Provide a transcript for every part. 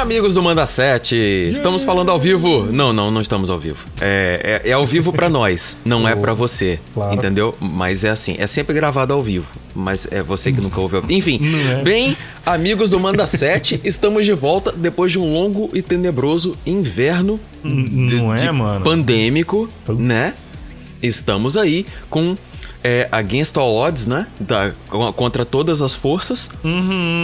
Amigos do Manda 7, estamos falando ao vivo. Não, não, não estamos ao vivo. É, é, é ao vivo pra nós, não é pra você. Claro. Entendeu? Mas é assim, é sempre gravado ao vivo. Mas é você que nunca ouviu. Enfim, é. bem, amigos do Manda 7, estamos de volta depois de um longo e tenebroso inverno de- Não é, mano? pandêmico, né? Estamos aí com é, Against All Odds, né? Da- contra todas as forças.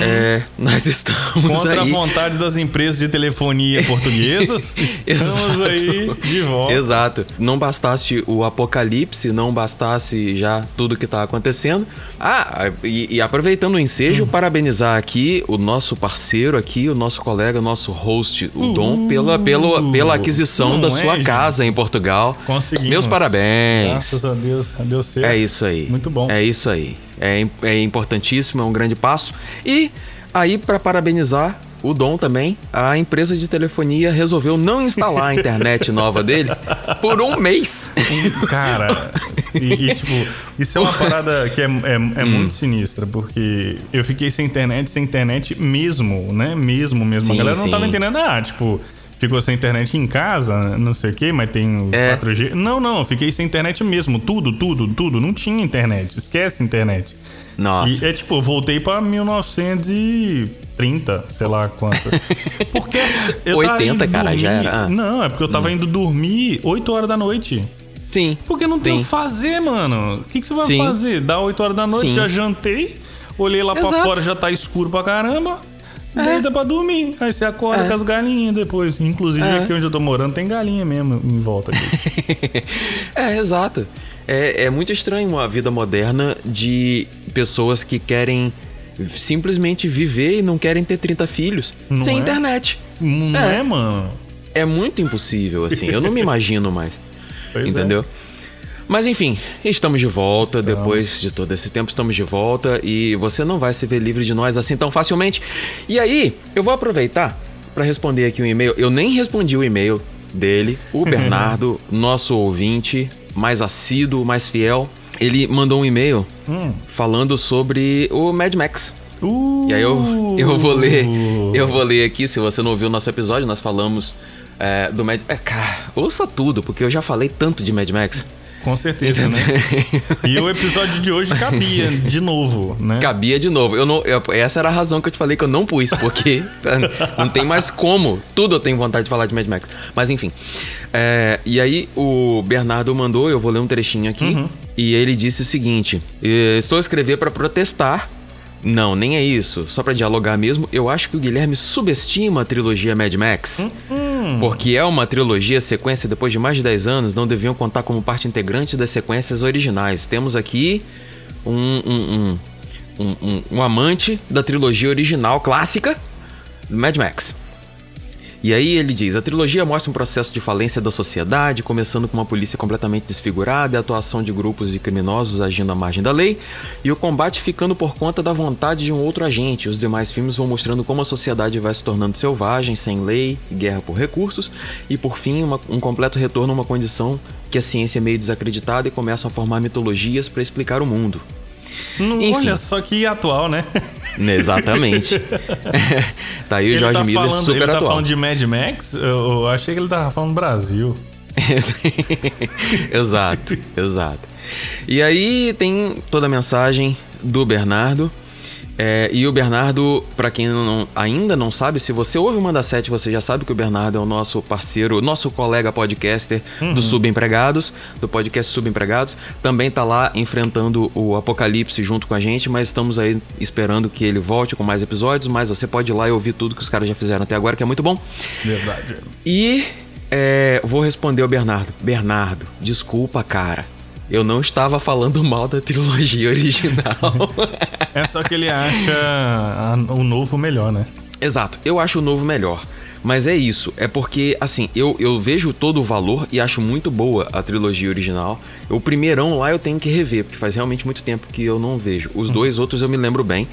É, nós estamos Uhum. Contra aí. a vontade das empresas de telefonia portuguesas, estamos aí de volta. Exato. Não bastasse o apocalipse, não bastasse já tudo que tá acontecendo. Ah, e, e aproveitando o ensejo, Hum. parabenizar aqui o nosso parceiro aqui, o nosso colega, o nosso host, o Dom, pela, pela, pela aquisição Não da é, sua casa em Portugal. Conseguimos. Meus parabéns. Graças a Deus, deu certo. É isso aí. Muito bom. É isso aí. É, é importantíssimo, é um grande passo. E aí, para parabenizar o Dom também, a empresa de telefonia resolveu não instalar a internet nova dele por um mês. Cara, e, e, tipo, isso é uma parada que é, é, é Hum. muito sinistra, porque eu fiquei sem internet, sem internet mesmo, né? Mesmo, mesmo. Sim, a galera não sim. tava entendendo, ah, tipo, ficou sem internet em casa, não sei o quê, mas tem É. 4G. Não, não, eu fiquei sem internet mesmo. Tudo, tudo, tudo. Não tinha internet. Esquece internet. Nossa. E é tipo, eu voltei pra 1930, sei lá quanto. Porque eu tava 80, indo cara, já dormir- era. Ah. Não, é porque eu tava indo dormir 8 horas da noite. Sim. Porque não tem o que fazer, mano. O que, que você vai Sim. fazer? Dá 8 horas da noite, Sim. já jantei, olhei lá pra Exato. fora, já tá escuro pra caramba. Deita pra dormir. Aí você acorda É. com as galinhas depois. Inclusive É. aqui onde eu tô morando tem galinha mesmo em volta aqui. é, exato. É, é muito estranho a vida moderna de pessoas que querem simplesmente viver e não querem ter 30 filhos Não sem é? internet. não É. é, mano? É muito impossível, assim. Eu não me imagino mais. Pois é. Mas enfim, estamos de volta. Estamos. Depois de todo esse tempo, estamos de volta. E você não vai se ver livre de nós assim tão facilmente. E aí, eu vou aproveitar para responder aqui um e-mail. Eu nem respondi o e-mail dele, o Bernardo, nosso ouvinte, mais assíduo, mais fiel. Ele mandou um e-mail Hum. falando sobre o Mad Max. Uh, E aí eu, eu vou ler, eu vou ler aqui, se você não ouviu o nosso episódio, nós falamos é, do Mad... É, cara, ouça tudo, porque eu já falei tanto de Mad Max. Com certeza, né? E o episódio de hoje cabia de novo, né? Cabia de novo. Eu não, eu- essa era a razão que eu te falei que eu não pus, porque não tem mais como. Tudo eu tenho vontade de falar de Mad Max. Mas enfim. É, e aí o Bernardo mandou, eu vou ler um trechinho aqui. E ele disse o seguinte: "Eh, Estou a escrever para protestar. Não, nem é isso. Só pra dialogar mesmo, eu acho que o Guilherme subestima a trilogia Mad Max. Porque é uma trilogia sequência depois de mais de 10 anos, não deviam contar como parte integrante das sequências originais. Temos aqui um, um, um- um amante da trilogia original clássica, Mad Max. E aí ele diz: a trilogia mostra um processo de falência da sociedade, começando com uma polícia completamente desfigurada, a atuação de grupos de criminosos agindo à margem da lei, e o combate ficando por conta da vontade de um outro agente. Os demais filmes vão mostrando como a sociedade vai se tornando selvagem, sem lei, guerra por recursos, e por fim, uma- um completo retorno a uma condição que a ciência é meio desacreditada e começam a formar mitologias para explicar o mundo. Não, olha só que atual, né? Exatamente. tá aí o Ele Jorge tá Miller falando, super ele tá atual. falando de Mad Max? Eu, eu achei que ele tava falando Brasil. exato, exato. E aí tem toda a mensagem do Bernardo. É, e o Bernardo, pra quem não- ainda não sabe, se você ouve o Manda 7, você já sabe que o Bernardo é o nosso parceiro, nosso colega podcaster do Subempregados, do podcast Subempregados. Também tá lá enfrentando o apocalipse junto com a gente, mas estamos aí esperando que ele volte com mais episódios. Mas você pode ir lá e ouvir tudo que os caras já fizeram até agora, que é muito bom. Verdade. E é, vou responder ao Bernardo. Bernardo, desculpa, cara. Eu não estava falando mal da trilogia original. É só que ele acha o novo melhor, né? Exato, eu acho o novo melhor. Mas é isso, é porque, assim, eu, eu vejo todo o valor e acho muito boa a trilogia original. O primeirão lá eu tenho que rever, porque faz realmente muito tempo que eu não vejo. Os dois outros eu me lembro bem.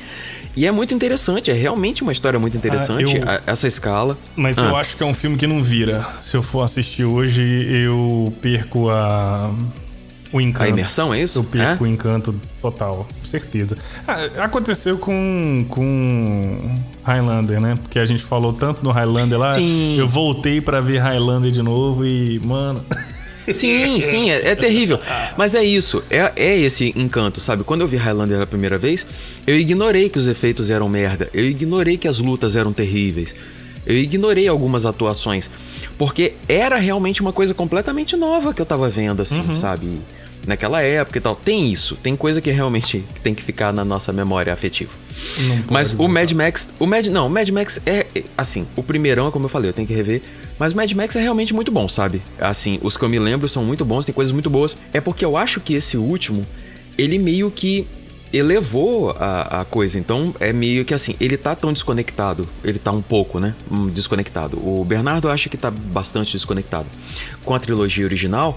E é muito interessante, é realmente uma história muito interessante, eu- a- essa escala. Mas Ah. eu acho que é um filme que não vira. Se eu for assistir hoje, eu perco a. O encanto. A imersão, é isso? Eu perco É? o encanto total, com certeza. Ah, aconteceu com, com Highlander, né? Porque a gente falou tanto no Highlander lá. Sim. Eu voltei pra ver Highlander de novo e, mano. Sim, sim, é, é terrível. Mas é isso, é, é esse encanto, sabe? Quando eu vi Highlander a primeira vez, eu ignorei que os efeitos eram merda. Eu ignorei que as lutas eram terríveis. Eu ignorei algumas atuações. Porque era realmente uma coisa completamente nova que eu tava vendo, assim, sabe? Naquela época e tal. Tem isso, tem coisa que realmente tem que ficar na nossa memória afetiva. Mas o. Mad Max. O Mad. Não, o Mad Max é. é, Assim, o primeirão, é como eu falei, eu tenho que rever. Mas o Mad Max é realmente muito bom, sabe? Assim, os que eu me lembro são muito bons, tem coisas muito boas. É porque eu acho que esse último, ele meio que elevou a, a coisa. Então, é meio que assim, ele tá tão desconectado. Ele tá um pouco, né? Hum, Desconectado. O Bernardo acha que tá bastante desconectado com a trilogia original.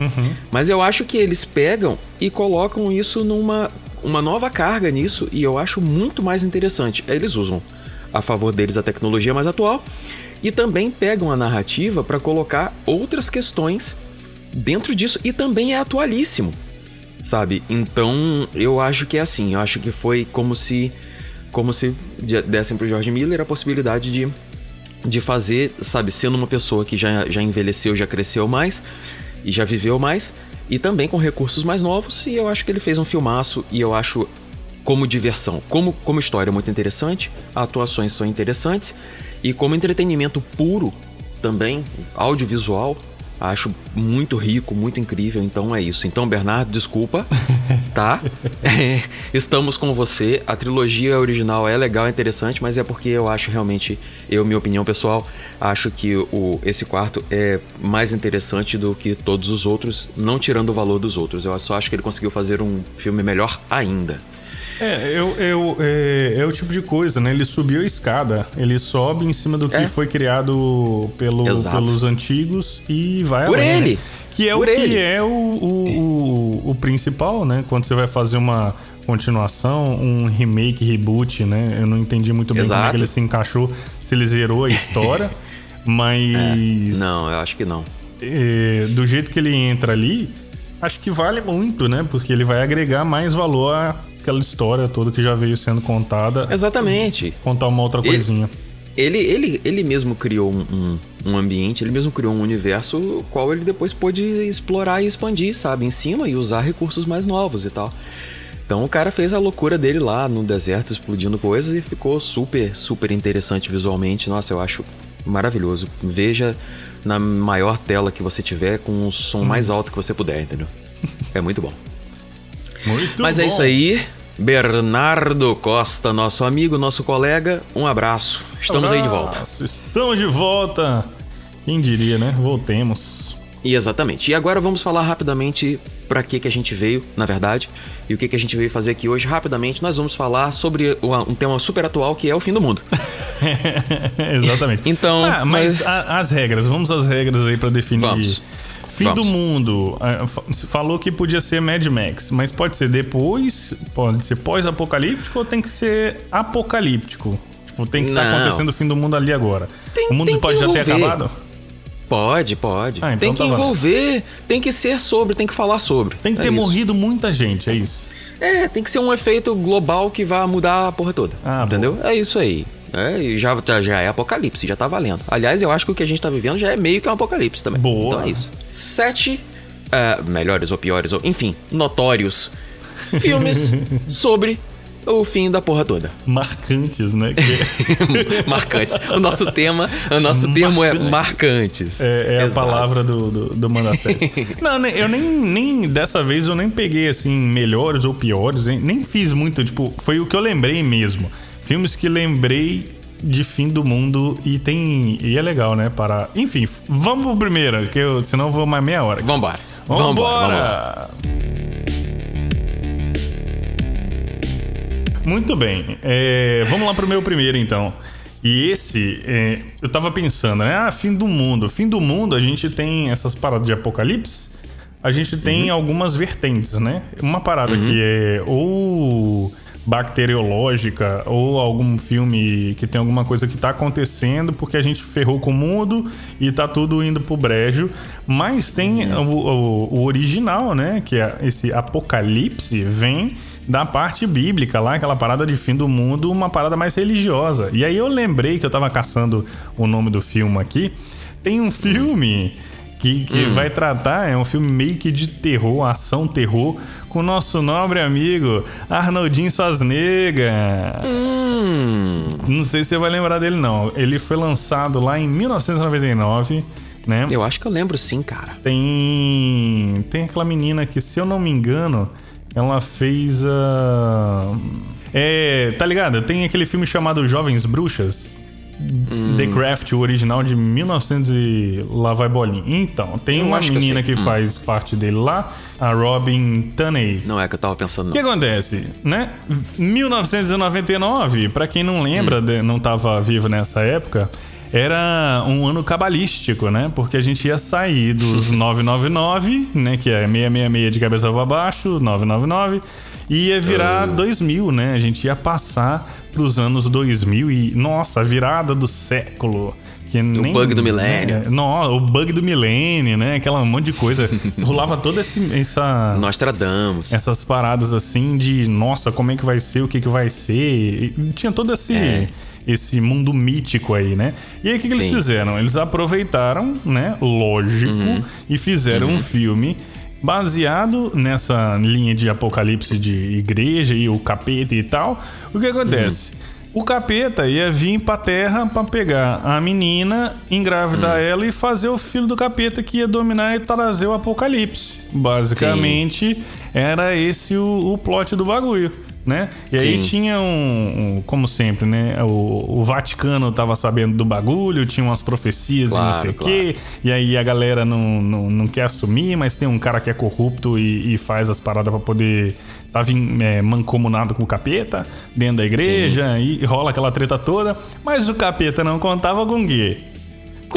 Mas eu acho que eles pegam e colocam isso numa uma nova carga nisso e eu acho muito mais interessante. Eles usam a favor deles a tecnologia mais atual e também pegam a narrativa para colocar outras questões dentro disso e também é atualíssimo, sabe? Então eu acho que é assim, eu acho que foi como se como se de- dessem pro George Miller a possibilidade de de fazer, sabe, sendo uma pessoa que já, já envelheceu, já cresceu mais e já viveu mais, e também com recursos mais novos, e eu acho que ele fez um filmaço, e eu acho como diversão, como, como história muito interessante, atuações são interessantes, e como entretenimento puro também, audiovisual, acho muito rico, muito incrível, então é isso. Então, Bernardo, desculpa, tá? É, estamos com você. A trilogia original é legal, é interessante, mas é porque eu acho realmente, eu, minha opinião pessoal, acho que o, esse quarto é mais interessante do que todos os outros, não tirando o valor dos outros. Eu só acho que ele conseguiu fazer um filme melhor ainda. É, eu, eu, é, é o tipo de coisa, né? Ele subiu a escada, ele sobe em cima do que É. foi criado pelo, Exato. pelos antigos e vai Por além, né? ele! Que é Por o ele! que é o, o, o, o principal, né? Quando você vai fazer uma continuação, um remake, reboot, né? Eu não entendi muito bem como é Exato. que ele se encaixou, se ele zerou a história, mas Não, eu acho que não. é, do jeito que ele entra ali, acho que vale muito, né? Porque ele vai agregar mais valor àquela história toda que já veio sendo contada. Exatamente. Contar uma outra Ele- coisinha. Ele, ele, ele mesmo criou um, um, um ambiente, ele mesmo criou um universo o qual ele depois pôde explorar e expandir, sabe? Em cima e usar recursos mais novos e tal. Então o cara fez a loucura dele lá no deserto, explodindo coisas e ficou super, super interessante visualmente. Nossa, eu acho maravilhoso. Veja na maior tela que você tiver, com o som mais alto que você puder, entendeu? É muito bom. Muito Mas é bom. isso aí. Bernardo Costa, nosso amigo, nosso colega, um abraço. Estamos aí de volta. Abraço, Estamos de volta. Quem diria, né? Voltemos. E exatamente. E agora vamos falar rapidamente para que que a gente veio, na verdade, e o que que a gente veio fazer aqui hoje. Rapidamente, nós vamos falar sobre um tema super atual que é o fim do mundo. Exatamente. Então, Ah, mas, mas- a- as regras, vamos às regras aí pra definir. Vamos. Fim Vamos. do mundo. Ah, falou que podia ser Mad Max, mas pode ser depois, pode ser pós-apocalíptico ou tem que ser apocalíptico? Tipo, tem que estar Não. acontecendo o fim do mundo ali agora. Tem- o mundo pode já ter acabado? Pode, pode. Ah, então tem que tá valendo. envolver, tem que ser sobre, tem que falar sobre. Tem que É ter isso. morrido muita gente, é isso. É, tem que ser um efeito global que vá mudar a porra toda. Ah, entendeu? É isso aí. É, e já, já- já é apocalipse, já tá valendo. Aliás, eu acho que o que a gente tá vivendo já é meio que um apocalipse também. Boa. Então é isso. Sete é, melhores ou piores, ou enfim, notórios filmes sobre o fim da porra toda. Marcantes, né? Que marcantes. O nosso tema, o nosso termo é marcantes. é, é a palavra do, do, do. Não, né, eu nem, nem. Dessa vez eu nem peguei assim, melhores ou piores, nem fiz muito. Tipo, foi o que eu lembrei mesmo. Filmes que lembrei de fim do mundo e tem. E é legal, né? Para. Enfim, vamos pro primeiro, que eu, senão eu vou mais meia hora. Vambora. Vambora, vambora. Vambora! Muito bem. É, vamos lá pro meu primeiro, então. E esse, é, eu tava pensando, né? Ah, fim do mundo. Fim do mundo, a gente tem essas paradas de apocalipse. A gente tem algumas vertentes, né? Uma parada que é ou bacteriológica ou algum filme que tem alguma coisa que tá acontecendo porque a gente ferrou com o mundo e tá tudo indo pro brejo. Mas tem o, o, o original, né? Que é esse apocalipse, vem da parte bíblica lá, aquela parada de fim do mundo, uma parada mais religiosa. E aí eu lembrei que eu tava caçando o nome do filme aqui. Tem um filme que, que hum. vai tratar, é um filme meio que de terror, ação terror, com o nosso nobre amigo Arnoldinho Schwarzenegger. Hum. Não sei se você vai lembrar dele, não. Ele foi lançado lá em 1999. Né? Eu acho que eu lembro sim, cara. Tem. Tem aquela menina que, se eu não me engano, ela fez a. É. Tá ligado? Tem aquele filme chamado Jovens Bruxas. Hum. The Craft, o original de 1900 e lá vai bolinha. Então, tem eu uma menina que, que hum. faz parte dele lá, a Robin Tunney. Não é que eu tava pensando. O que acontece, né? 1999, para quem não lembra, hum. não tava vivo nessa época, era um ano cabalístico, né? Porque a gente ia sair dos 999, né? Que é 666 de cabeça para baixo, 999, e ia virar uh. 2000, né? A gente ia passar pros anos 2000 e, nossa, a virada do século. Que nem, o bug do milênio. É, não, o bug do milênio, né? Aquela monte de coisa. Rolava toda esse, essa. Nostradamus. Essas paradas assim de, nossa, como é que vai ser, o que, que vai ser. E tinha todo esse. É. Esse mundo mítico aí, né? E aí o que, que eles fizeram? Eles aproveitaram, né? Lógico, uhum. e fizeram uhum. um filme baseado nessa linha de apocalipse de igreja e o capeta e tal. O que acontece? Uhum. O capeta ia vir pra terra pra pegar a menina, engravidar uhum. ela e fazer o filho do capeta que ia dominar e trazer o apocalipse. Basicamente, Sim. era esse o, o plot do bagulho né? E aí Sim. tinha um, um, como sempre, né? O, o, Vaticano tava sabendo do bagulho, tinha umas profecias claro, e não sei o claro. quê. E aí a galera não, não, não, quer assumir, mas tem um cara que é corrupto e, e faz as paradas para poder tá é, mancomunado com o capeta dentro da igreja Sim. e rola aquela treta toda. Mas o capeta não contava com o quê?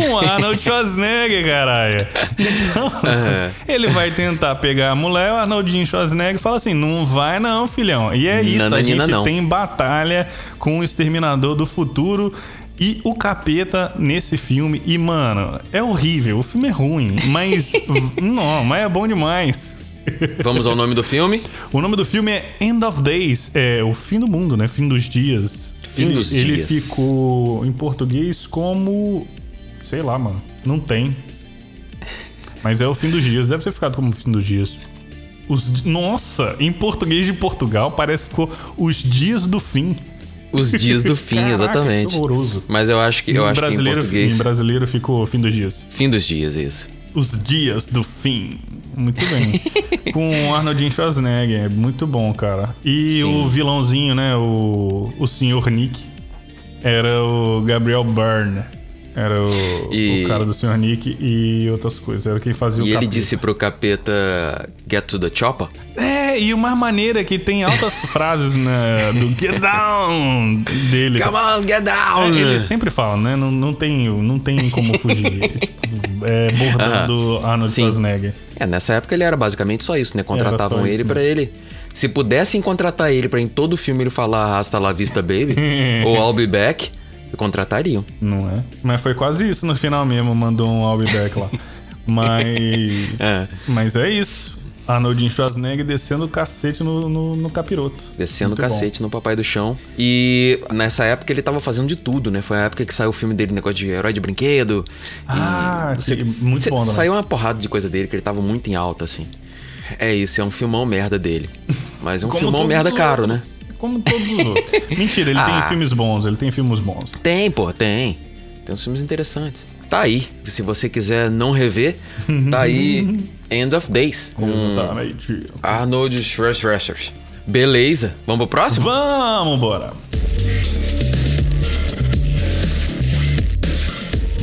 Com Arnold Schwarzenegger, caralho. Então, uhum. ele vai tentar pegar a mulher, o Arnoldinho Schwarzenegger fala assim: não vai não, filhão. E é isso, a gente não. tem batalha com o Exterminador do Futuro. E o capeta nesse filme, e mano, é horrível. O filme é ruim, mas. não, mas é bom demais. Vamos ao nome do filme? O nome do filme é End of Days, é o fim do mundo, né? Fim dos dias. Fim ele, dos dias. Ele ficou em português como Sei lá, mano. Não tem. Mas é o fim dos dias. Deve ter ficado como fim dos dias. Os, nossa, em português de Portugal parece que ficou os dias do fim. Os dias do fim, Caraca, exatamente. horroroso. Mas eu acho que eu em acho que em português. Em brasileiro ficou fim dos dias. Fim dos dias, isso. Os dias do fim. Muito bem. Com o Arnoldinho Schwarzenegger. Muito bom, cara. E Sim. o vilãozinho, né? O, o Sr. Nick. Era o Gabriel Byrne. Era o, e... o cara do Sr. Nick e outras coisas. Era quem fazia e o E ele disse pro capeta Get to the chopper? É, e uma maneira que tem altas frases né, do Get Down dele. Come on, get down! É, ele sempre fala, né? Não, não, tem, não tem como fugir. é bordando uh -huh. Arnold Sim. Schwarzenegger. É, nessa época ele era basicamente só isso, né? Contratavam ele para ele. Se pudessem contratar ele para em todo filme ele falar Hasta la vista, baby, ou I'll be back, contratariam. Não é? Mas foi quase isso no final mesmo, mandou um I'll be back lá. Mas. é. Mas é isso. Arnoldinho Schwarzenegger descendo o cacete no, no, no capiroto. Descendo o cacete bom. no Papai do Chão. E nessa época ele tava fazendo de tudo, né? Foi a época que saiu o filme dele, negócio de herói de brinquedo. Ah, você, muito você, bom, né? Saiu uma porrada de coisa dele que ele tava muito em alta, assim. É isso, é um filmão merda dele. Mas é um filmão merda caro, né? Como todos os outros. Mentira, ele ah. tem filmes bons, ele tem filmes bons. Tem, pô, tem. Tem uns filmes interessantes. Tá aí. Se você quiser não rever, tá aí End of Days. Com Exatamente. Arnold Schwarzenegger. Beleza. Vamos pro próximo? Vamos, bora.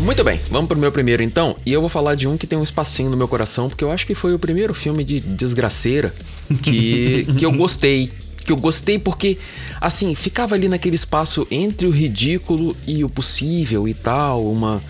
Muito bem, vamos pro meu primeiro então. E eu vou falar de um que tem um espacinho no meu coração, porque eu acho que foi o primeiro filme de desgraceira que, que eu gostei que eu gostei porque, assim, ficava ali naquele espaço entre o ridículo e o possível e tal, uma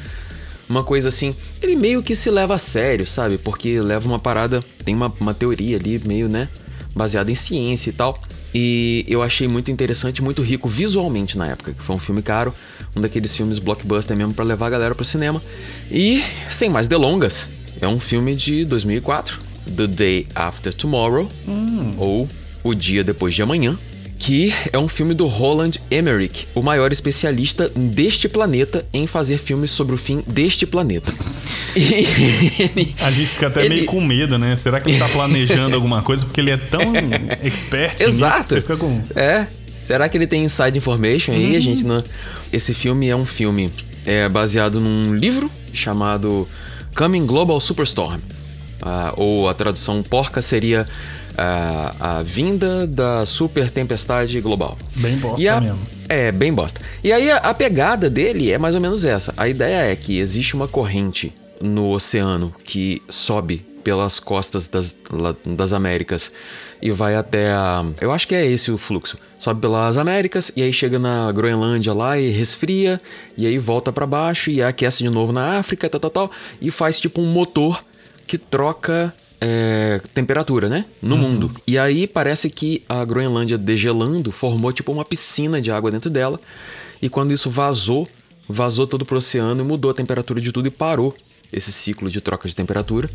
uma coisa assim. Ele meio que se leva a sério, sabe? Porque leva uma parada, tem uma, uma teoria ali meio, né, baseada em ciência e tal. E eu achei muito interessante, muito rico visualmente na época, que foi um filme caro, um daqueles filmes blockbuster mesmo para levar a galera pro cinema. E sem mais delongas, é um filme de 2004, The Day After Tomorrow, hum. ou O Dia Depois de Amanhã, que é um filme do Roland Emmerich, o maior especialista deste planeta em fazer filmes sobre o fim deste planeta. E a gente fica até ele... meio com medo, né? Será que ele está planejando alguma coisa? Porque ele é tão expert. Exato. Nisso, com... É. Será que ele tem inside information aí? Uhum. A gente não. Esse filme é um filme é, baseado num livro chamado Coming Global Superstorm. Ah, ou a tradução porca seria a, a vinda da super tempestade global. Bem bosta a, mesmo. É, bem bosta. E aí a, a pegada dele é mais ou menos essa. A ideia é que existe uma corrente no oceano que sobe pelas costas das, das Américas e vai até a. Eu acho que é esse o fluxo. Sobe pelas Américas e aí chega na Groenlândia lá e resfria, e aí volta para baixo e aquece de novo na África, tal, tal, tal, e faz tipo um motor que troca é, temperatura, né? No uhum. mundo. E aí parece que a Groenlândia degelando formou tipo uma piscina de água dentro dela. E quando isso vazou, vazou todo pro oceano e mudou a temperatura de tudo e parou esse ciclo de troca de temperatura.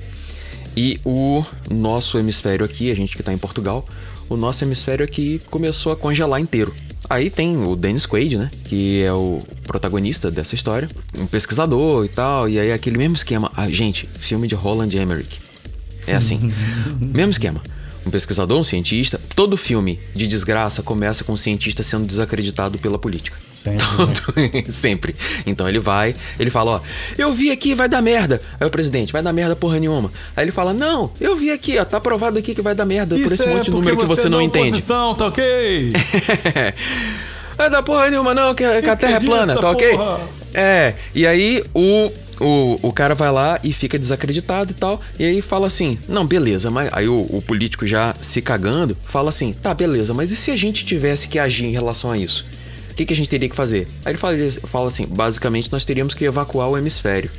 E o nosso hemisfério aqui, a gente que está em Portugal, o nosso hemisfério aqui começou a congelar inteiro. Aí tem o Dennis Quaid, né? Que é o protagonista dessa história. Um pesquisador e tal. E aí aquele mesmo esquema. Ah, gente, filme de Roland Emmerich. É assim. Mesmo esquema. Um pesquisador, um cientista. Todo filme de desgraça começa com um cientista sendo desacreditado pela política. Sempre. Né? sempre. Então ele vai, ele fala, ó, eu vi aqui, vai dar merda. Aí o presidente, vai dar merda porra nenhuma. Aí ele fala, não, eu vi aqui, ó, tá provado aqui que vai dar merda Isso por esse é monte de número que você não entende. Posição, tá ok? vai dar porra nenhuma não, que, que a terra é plana, tá ok? É, e aí o o, o cara vai lá e fica desacreditado e tal. E aí fala assim: Não, beleza, mas. Aí o, o político já se cagando fala assim: Tá, beleza, mas e se a gente tivesse que agir em relação a isso? O que, que a gente teria que fazer? Aí ele fala, ele fala assim: basicamente nós teríamos que evacuar o hemisfério.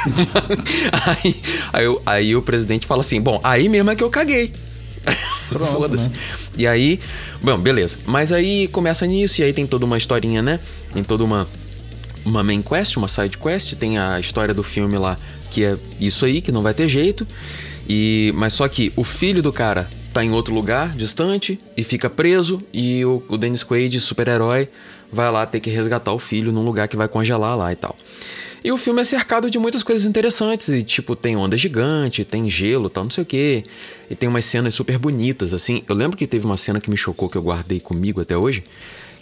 aí, aí, aí, o presidente fala assim: Bom, aí mesmo é que eu caguei. Foda-se. Né? E aí, bom, beleza. Mas aí começa nisso, e aí tem toda uma historinha, né? Tem toda uma uma main quest, uma side quest, tem a história do filme lá, que é isso aí, que não vai ter jeito. E mas só que o filho do cara tá em outro lugar, distante, e fica preso, e o, o Dennis Quaid, super-herói, vai lá ter que resgatar o filho num lugar que vai congelar lá e tal. E o filme é cercado de muitas coisas interessantes, e tipo, tem onda gigante, tem gelo, tal, não sei o quê. E tem umas cenas super bonitas, assim. Eu lembro que teve uma cena que me chocou, que eu guardei comigo até hoje,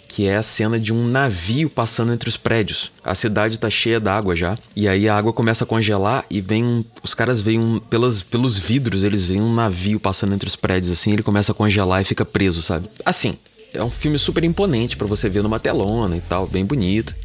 que é a cena de um navio passando entre os prédios. A cidade tá cheia d'água já, e aí a água começa a congelar e vem um, os caras veem um, pelas, pelos vidros, eles veem um navio passando entre os prédios assim, ele começa a congelar e fica preso, sabe? Assim, é um filme super imponente para você ver numa telona e tal, bem bonito.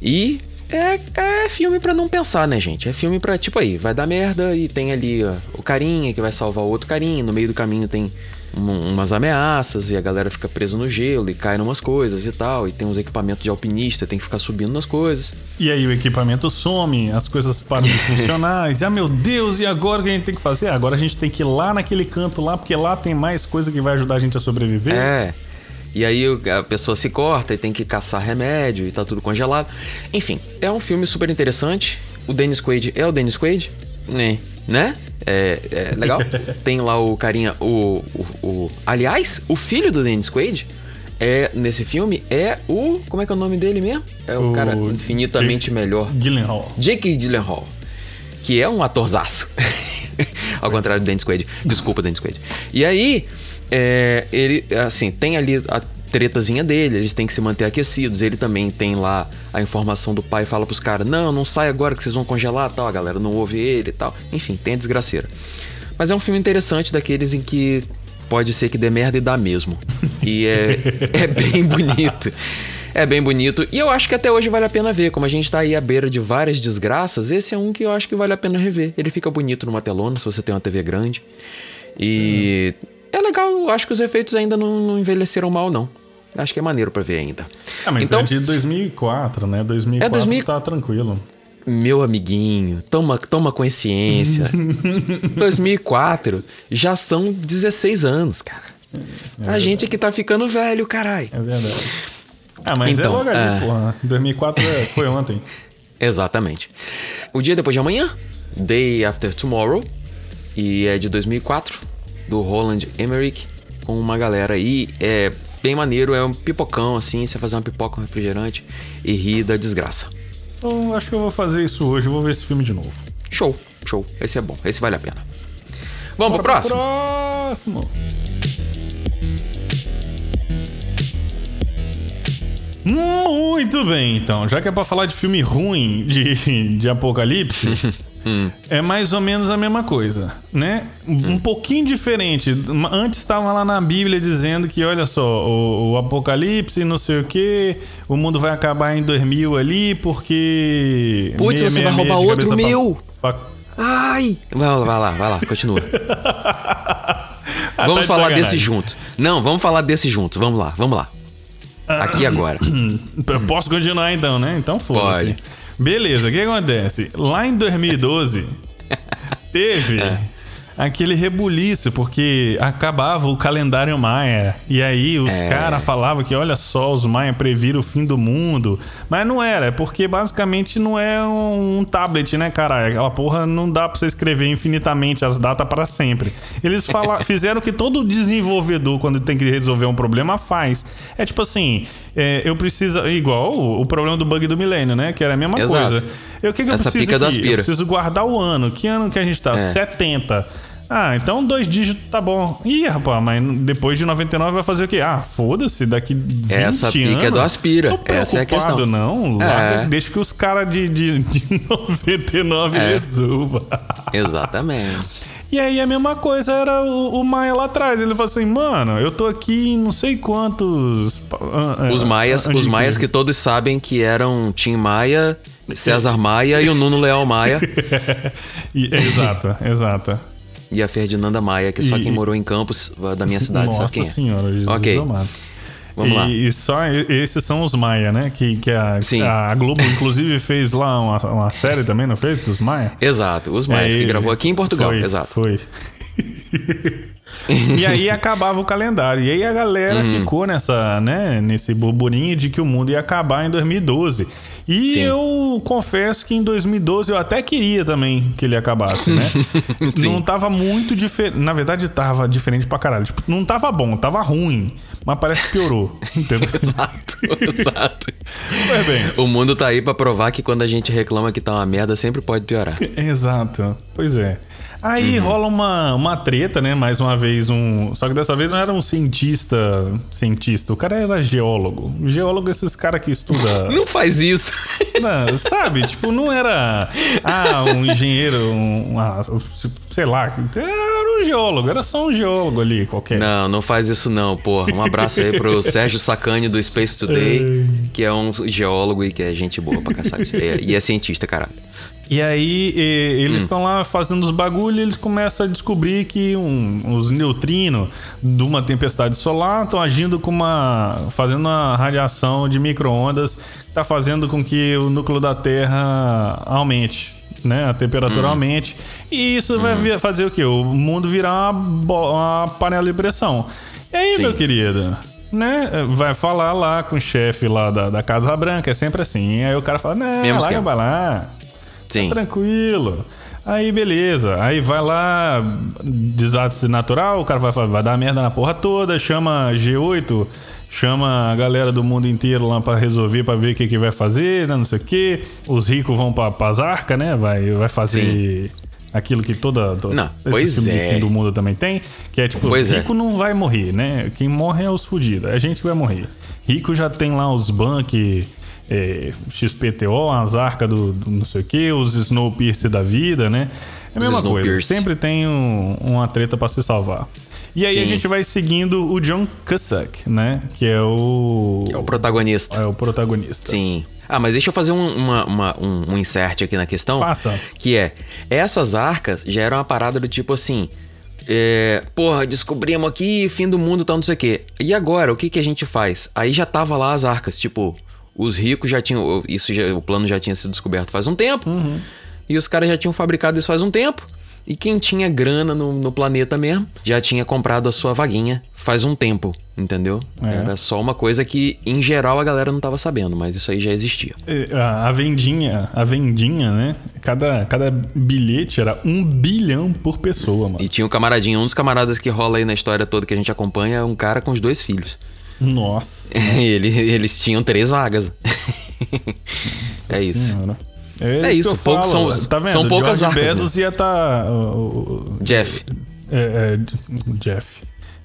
E é, é filme para não pensar, né, gente? É filme pra, tipo aí, vai dar merda e tem ali ó, o carinha que vai salvar o outro carinha, no meio do caminho tem umas ameaças e a galera fica presa no gelo e cai numas coisas e tal. E tem uns equipamentos de alpinista, tem que ficar subindo nas coisas. E aí o equipamento some, as coisas param de funcionar. e ah, meu Deus, e agora o que a gente tem que fazer? Agora a gente tem que ir lá naquele canto lá, porque lá tem mais coisa que vai ajudar a gente a sobreviver. É. E aí a pessoa se corta e tem que caçar remédio e tá tudo congelado. Enfim, é um filme super interessante. O Dennis Quaid é o Dennis Quaid? Né? Né? É, é legal. Tem lá o carinha, o, o, o, Aliás, o filho do Dennis Quaid é, nesse filme é o. Como é que é o nome dele mesmo? É o, o cara infinitamente Jake melhor. Gyllenhaal. Jake Gyllenhaal. Que é um atorzaço. Ao contrário do Dennis Quaid. Desculpa, Dennis Quaid. E aí, é, ele, assim, tem ali a tretazinha dele, eles têm que se manter aquecidos. Ele também tem lá a informação do pai, fala pros caras: não, não sai agora que vocês vão congelar tal. A galera não ouve ele e tal. Enfim, tem a desgraceira. Mas é um filme interessante daqueles em que pode ser que dê merda e dá mesmo. E é, é bem bonito. É bem bonito. E eu acho que até hoje vale a pena ver. Como a gente tá aí à beira de várias desgraças, esse é um que eu acho que vale a pena rever. Ele fica bonito numa telona, se você tem uma TV grande. E. Hum é legal, acho que os efeitos ainda não, não envelheceram mal, não. Acho que é maneiro para ver ainda. Ah, mas então, é de 2004, né? 2004 é 2000... tá tranquilo. Meu amiguinho, toma, toma consciência. 2004 já são 16 anos, cara. É a gente é que tá ficando velho, carai. É verdade. Ah, mas então, é logo ali, é... porra. 2004 foi ontem. Exatamente. O dia depois de amanhã, Day After Tomorrow, e é de 2004, do Roland Emmerich, com uma galera aí. É bem maneiro, é um pipocão assim, você fazer uma pipoca, um refrigerante e rir da desgraça. Então, acho que eu vou fazer isso hoje, vou ver esse filme de novo. Show, show. Esse é bom, esse vale a pena. Vamos Bora pro próximo? Próximo. Muito bem, então. Já que é pra falar de filme ruim de, de apocalipse, é mais ou menos a mesma coisa, né? Um hum. pouquinho diferente. Antes estava lá na Bíblia dizendo que, olha só, o, o, apocalipse, não sei o que, o mundo vai acabar em 2000 ali porque. Putz, você vai roubar outro meu! Pra... Ai! Vai lá, vai lá, vai lá, continua. vamos tá falar desse junto. Não, vamos falar desse junto. Vamos lá, vamos lá. Aqui agora. Posso continuar então, né? Então foi. Pode. Beleza, o que acontece? Lá em 2012, teve. É aquele rebuliço, porque acabava o calendário maia. E aí os é. caras falavam que, olha só, os maia previram o fim do mundo. Mas não era, é porque basicamente não é um, um tablet, né, cara? Aquela porra não dá pra você escrever infinitamente as datas para sempre. Eles fala, fizeram que todo desenvolvedor, quando tem que resolver um problema, faz. É tipo assim, é, eu preciso. Igual o, o, problema do bug do milênio, né? Que era a mesma Exato. coisa. Eu, que, que Essa eu preciso pica aqui? Eu preciso guardar o ano. Que ano que a gente tá? É. 70. Ah, então dois dígitos tá bom. Ih, rapaz, mas depois de 99 vai fazer o quê? Ah, foda-se, daqui 20 Essa pica anos, é do aspira. Essa é a questão. não. É. Deixa que os caras de, de, de 99 é. resolvam. Exatamente. E aí a mesma coisa era o, o, Maia lá atrás. Ele falou assim, mano, eu tô aqui em não sei quantos. Uh, os Maias, os Maias que todos sabem que eram Tim Maia, César Maia e o Nuno Leal Maia. exato, exato. E a Ferdinanda Maia, que é só quem morou em Campos da minha cidade, Nossa sabe quem é? senhora, Jesus Ok. Vamos e, lá. E só esses são os Maia, né? Que, que a, Sim. a Globo, inclusive, fez lá uma, uma série também, não fez? Dos Maia? Exato, os Maias, é, que gravou aqui em Portugal. Foi, Exato. Foi. e aí acabava o calendário. E aí a galera uhum. ficou nessa, né, nesse burburinho de que o mundo ia acabar em 2012. E Sim. eu confesso que em 2012 eu até queria também que ele acabasse, né? não tava muito diferente. Na verdade, tava diferente pra caralho. Tipo, não tava bom, tava ruim. Mas parece que piorou. Entendeu? exato, exato. Mas bem. O mundo tá aí pra provar que quando a gente reclama que tá uma merda, sempre pode piorar. Exato. Pois é. Aí uhum. rola uma, uma treta, né? Mais uma vez, um. Só que dessa vez não era um cientista. Cientista, o cara era geólogo. Geólogo, esses caras que estudam. Não faz isso. Não, sabe? tipo, não era. Ah, um engenheiro. Um, sei lá. Era um geólogo, era só um geólogo ali, qualquer. Não, não faz isso não, porra. Um abraço aí pro Sérgio Sacani do Space Today, que é um geólogo e que é gente boa pra caçar. E é cientista, caralho. E aí e, eles estão hum. lá fazendo os bagulho e eles começam a descobrir que um, os neutrinos de uma tempestade solar estão agindo com uma. fazendo uma radiação de micro-ondas que está fazendo com que o núcleo da Terra aumente. Né, a temperatura hum. aumente. E isso hum. vai fazer o quê? O mundo virar uma, uma panela de pressão. E aí, Sim. meu querido? né, vai falar lá com o chefe lá da, da Casa Branca, é sempre assim. Aí o cara fala, Mesmo larga vai lá. Sim. Tá tranquilo. Aí beleza, aí vai lá, desastre natural, o cara vai, vai dar merda na porra toda, chama G8, chama a galera do mundo inteiro lá para resolver, para ver o que, que vai fazer, né, não sei o que. Os ricos vão pra, pras arcas, né? Vai, vai fazer Sim. aquilo que toda, toda não, pois é. fim do mundo também tem, que é tipo, pois é. rico é. não vai morrer, né? Quem morre é os fudidos, é a gente que vai morrer. Rico já tem lá os bancos é, XPTO, as arcas do, do, não sei o que, os Snowpiercer da vida, né? É a mesma coisa. Sempre tem um, uma treta para se salvar. E aí Sim. a gente vai seguindo o John Cusack, né? Que é o. Que é o protagonista. É o protagonista. Sim. Ah, mas deixa eu fazer um, uma, uma, um, um insert aqui na questão. Faça. Que é: essas arcas já eram uma parada do tipo assim. É, porra, descobrimos aqui, fim do mundo, tal, não sei o quê. E agora, o que, que a gente faz? Aí já tava lá as arcas, tipo, os ricos já tinham. Isso já, o plano já tinha sido descoberto faz um tempo. Uhum. E os caras já tinham fabricado isso faz um tempo. E quem tinha grana no, no planeta mesmo já tinha comprado a sua vaguinha faz um tempo, entendeu? É. Era só uma coisa que, em geral, a galera não tava sabendo, mas isso aí já existia. A a vendinha, a vendinha, né? Cada, cada bilhete era um bilhão por pessoa, mano. E tinha um camaradinho, um dos camaradas que rola aí na história toda que a gente acompanha, é um cara com os dois filhos. Nossa. Ele, eles tinham três vagas. é isso. Senhora. É que isso, eu poucos falo. são- tá vendo? são poucas George arcas Bezos ia estar. Tá, Jeff. É, é, Jeff.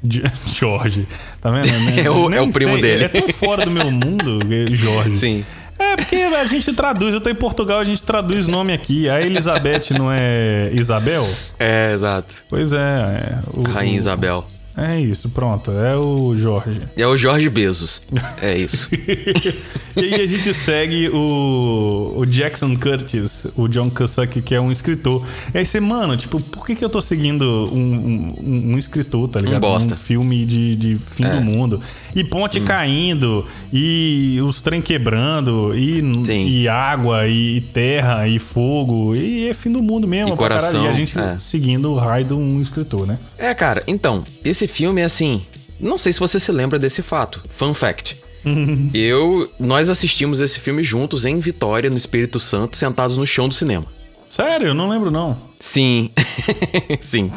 Je- Jorge. Tá vendo? É o- é o primo sei, dele. Ele é tão fora do meu mundo, Jorge. Sim. É, porque a gente traduz. Eu tô em Portugal, a gente traduz nome aqui. A Elizabeth não é Isabel? É, exato. Pois é. é o- Rainha o- Isabel. É isso, pronto. É o Jorge. É o Jorge Bezos. É isso. E aí a gente segue o, o Jackson Curtis, o John Cusack, que é um escritor. E aí você, mano, tipo, por que, que eu tô seguindo um, um, um escritor, tá ligado? bosta. Um filme de, de fim É. do mundo. E ponte Hum. caindo, e os trem quebrando, e, e água, e terra, e fogo. E é fim do mundo mesmo. E caralho. coração, E a gente é. seguindo o raio de um escritor, né? É, cara, então, esse filme é assim. Não sei se você se lembra desse fato. Fun fact. Eu. Nós assistimos esse filme juntos em Vitória, no Espírito Santo, sentados no chão do cinema. Sério, eu não lembro não. Sim. Sim.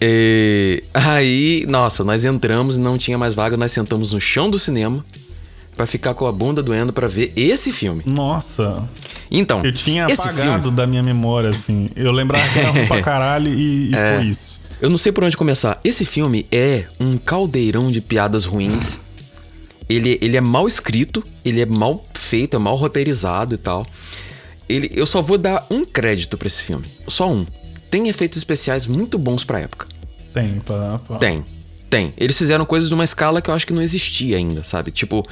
E aí, nossa, nós entramos e não tinha mais vaga, nós sentamos no chão do cinema pra ficar com a bunda doendo pra ver esse filme. Nossa, Então, eu tinha esse apagado filme, da minha memória, assim. Eu lembrava que era pra caralho e, e É. foi isso. eu não sei por onde começar. Esse filme é um caldeirão de piadas ruins. Ele, ele é mal escrito, ele é mal feito, é mal roteirizado e tal. Ele, eu só vou dar um crédito pra esse filme. Só um. Tem efeitos especiais muito bons pra época. Tem, pra, pra- Tem. Tem. Eles fizeram coisas de uma escala que eu acho que não existia ainda, sabe? Tipo,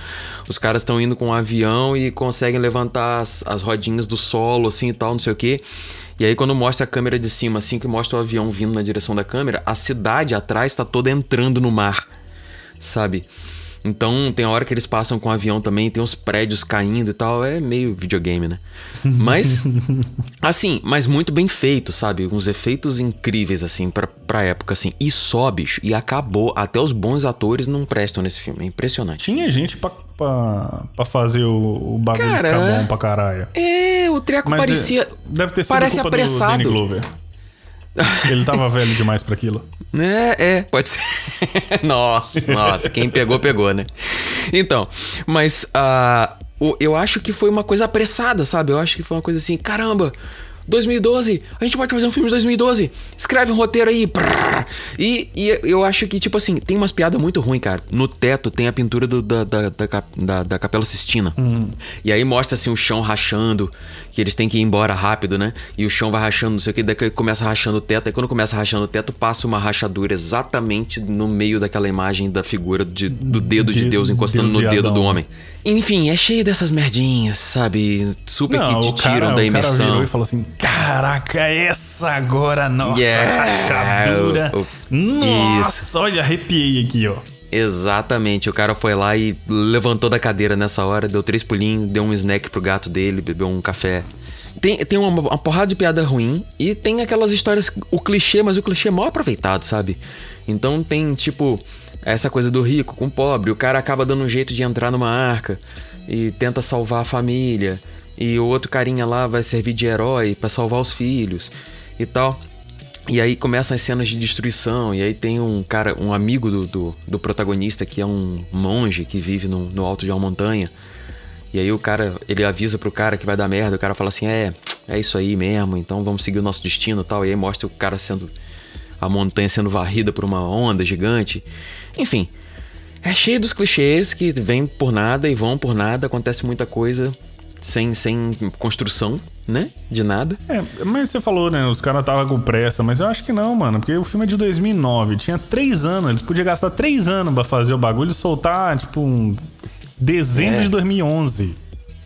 os caras estão indo com um avião e conseguem levantar as, as rodinhas do solo, assim e tal, não sei o quê. E aí, quando mostra a câmera de cima, assim que mostra o avião vindo na direção da câmera, a cidade atrás tá toda entrando no mar, sabe? Então, tem a hora que eles passam com o avião também, tem os prédios caindo e tal. É meio videogame, né? Mas, assim, mas muito bem feito, sabe? Uns efeitos incríveis, assim, pra, pra época, assim. E só, bicho, e acabou. Até os bons atores não prestam nesse filme. É impressionante. Tinha gente pra, pra, pra fazer o, o bagulho Cara, ficar bom pra caralho. É, o treco Mas parecia. é, deve ter sido parece culpa apressado. do Danny Glover. Ele tava velho demais pra aquilo. É, é, pode ser. nossa, nossa, quem pegou, pegou, né? Então, mas o- eu acho que foi uma coisa apressada, sabe? Eu acho que foi uma coisa assim, caramba. 2012, a gente pode fazer um filme de 2012. Escreve um roteiro aí. E, e eu acho que, tipo assim, tem umas piadas muito ruins, cara. No teto tem a pintura do- da, da, da, da- Capela Sistina. E aí mostra assim o chão rachando, que eles têm que ir embora rápido, né? E o chão vai rachando, não sei o que, daí começa rachando o teto. Aí quando começa rachando o teto, passa uma rachadura exatamente no meio daquela imagem da figura de- do dedo de De- Deus encostando Deus no dedo do homem. Enfim, é cheio dessas merdinhas, sabe? Super Não, que te cara, tiram da o cara imersão. virou e falou assim: Caraca, essa agora, nossa, Yeah, rachadura. o- o- nossa, olha, arrepiei aqui, ó. Exatamente, o cara foi lá e levantou da cadeira nessa hora, deu três pulinhos, deu um snack pro gato dele, bebeu um café. Tem, tem uma, uma porrada de piada ruim e tem aquelas histórias, o clichê, mas o clichê é mal aproveitado, sabe? Então tem tipo essa coisa do rico com o pobre, o cara acaba dando um jeito de entrar numa arca e tenta salvar a família, e o outro carinha lá vai servir de herói pra salvar os filhos e tal. E aí começam as cenas de destruição, e aí tem um cara, um amigo do, do, do protagonista que é um monge que vive no, no alto de uma montanha. E aí o cara, ele avisa pro cara que vai dar merda, o cara fala assim, é, é isso aí mesmo, então vamos seguir o nosso destino e tal. E aí mostra o cara sendo. a montanha sendo varrida por uma onda gigante. Enfim, é cheio dos clichês que vêm por nada e vão por nada, acontece muita coisa sem, sem construção, né? De nada. É, mas você falou, né? Os caras estavam com pressa, mas eu acho que não, mano. Porque o filme é de 2009, tinha três anos. Eles podiam gastar três anos pra fazer o bagulho e soltar, tipo, um dezembro É. de 2011.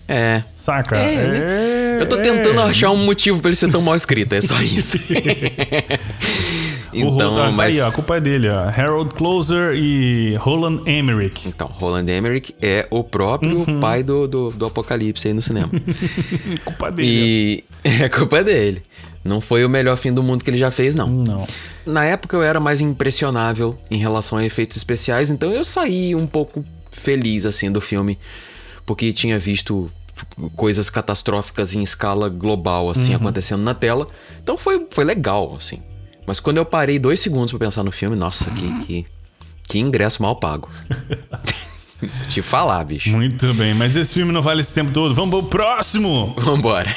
É. Saca? É? É, Eu tô é. tentando achar um motivo pra ele ser tão mal escrito, é só isso. Então, ah, tá mas. aí, ó, a culpa é dele, ó. Harold Closer e Roland Emmerich. Então, Roland Emmerich é o próprio Uhum. pai do, do, do Apocalipse aí no cinema. culpa dele. E é culpa dele. Não foi o melhor fim do mundo que ele já fez, não. Não. Na época eu era mais impressionável em relação a efeitos especiais, então eu saí um pouco feliz assim do filme, porque tinha visto coisas catastróficas em escala global assim acontecendo na tela. Então foi, foi legal assim. Mas quando eu parei dois segundos pra pensar no filme, nossa, que, que, que ingresso mal pago. Te falar, bicho. Muito bem, mas esse filme não vale esse tempo todo. Vamos pro próximo! Vambora.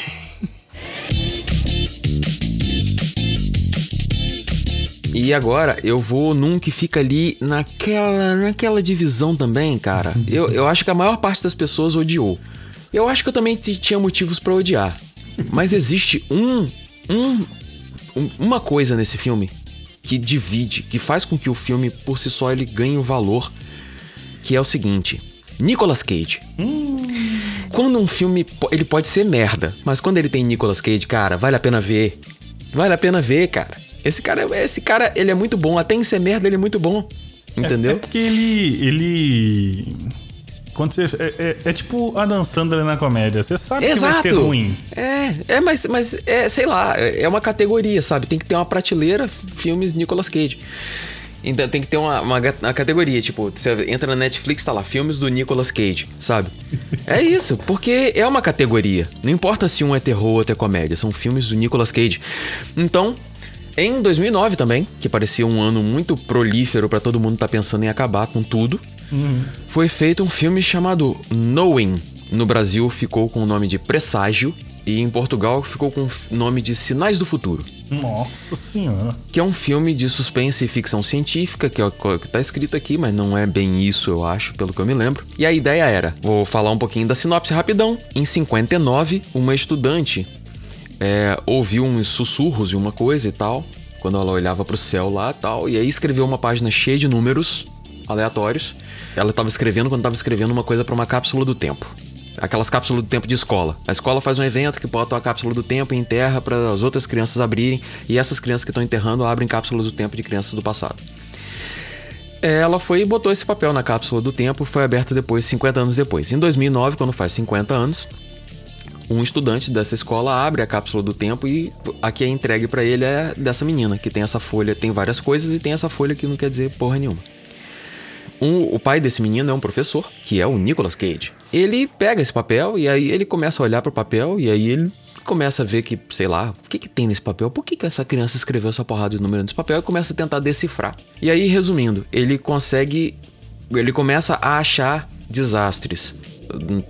E agora eu vou num que fica ali naquela, naquela divisão também, cara. Eu, eu acho que a maior parte das pessoas odiou. Eu acho que eu também tinha motivos pra odiar. Mas existe um, um, um- uma coisa nesse filme que divide, que faz com que o filme por si só ele ganhe o valor, que é o seguinte: Nicolas Cage. Quando um filme ele pode ser merda, mas quando ele tem Nicolas Cage, cara, vale a pena ver. Vale a pena ver, cara. Esse cara, esse cara, ele é muito bom, até em ser merda ele é muito bom. É Entendeu? porque ele. ele. Quando você. É, é- é tipo a Dan Sandler na comédia. Você sabe que vai ser ruim. É, é, mas, mas é, sei lá, é uma categoria, sabe? Tem que ter uma prateleira filmes Nicolas Cage. Então tem que ter uma, uma, uma categoria, tipo, você entra na Netflix, tá lá, filmes do Nicolas Cage, sabe? É isso, porque é uma categoria. Não importa se um é terror ou outro é comédia, são filmes do Nicolas Cage. Então, em 2009 também, que parecia um ano muito prolífero pra todo mundo tá pensando em acabar com tudo, foi feito um filme chamado Knowing. No Brasil ficou com o nome de Presságio e em Portugal ficou com o nome de Sinais do Futuro. Nossa senhora. Que é um filme de suspense e ficção científica, que é o que tá escrito aqui, mas não é bem isso, eu acho, pelo que eu me lembro. E a ideia era, vou falar um pouquinho da sinopse rapidão. Em 59, uma estudante é, ouviu uns sussurros de uma coisa e tal, quando ela olhava pro céu lá e tal, e aí escreveu uma página cheia de números aleatórios. Ela estava escrevendo quando estava escrevendo uma coisa para uma cápsula do tempo. Aquelas cápsulas do tempo de escola. A escola faz um evento que bota a cápsula do tempo e enterra para as outras crianças abrirem, e essas crianças que estão enterrando abrem cápsulas do tempo de crianças do passado. Ela foi e botou esse papel na cápsula do tempo, foi aberta depois, 50 anos depois. Em 2009, quando faz 50 anos, um estudante dessa escola abre a cápsula do tempo e a que é entregue pra ele é dessa menina, que tem essa folha, tem várias coisas e tem essa folha que não quer dizer porra nenhuma. Um- o pai desse menino é um professor, que é o Nicolas Cage. Ele pega esse papel e aí ele começa a olhar pro papel e aí ele começa a ver que, sei lá, o que que tem nesse papel? Por que, que essa criança escreveu essa porrada de número nesse papel? E começa a tentar decifrar. E aí, resumindo, ele consegue. Ele começa a achar desastres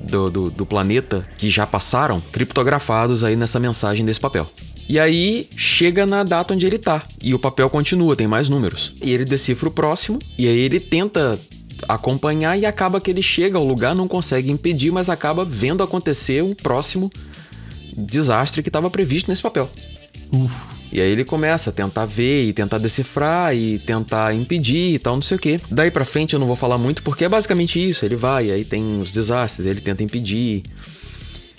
do, do, do planeta que já passaram criptografados aí nessa mensagem desse papel. E aí chega na data onde ele tá. E o papel continua, tem mais números. E ele decifra o próximo. E aí ele tenta acompanhar e acaba que ele chega ao lugar, não consegue impedir, mas acaba vendo acontecer um próximo desastre que estava previsto nesse papel. E aí ele começa a tentar ver e tentar decifrar e tentar impedir e tal, não sei o quê. Daí pra frente eu não vou falar muito porque é basicamente isso. Ele vai, aí tem os desastres, ele tenta impedir.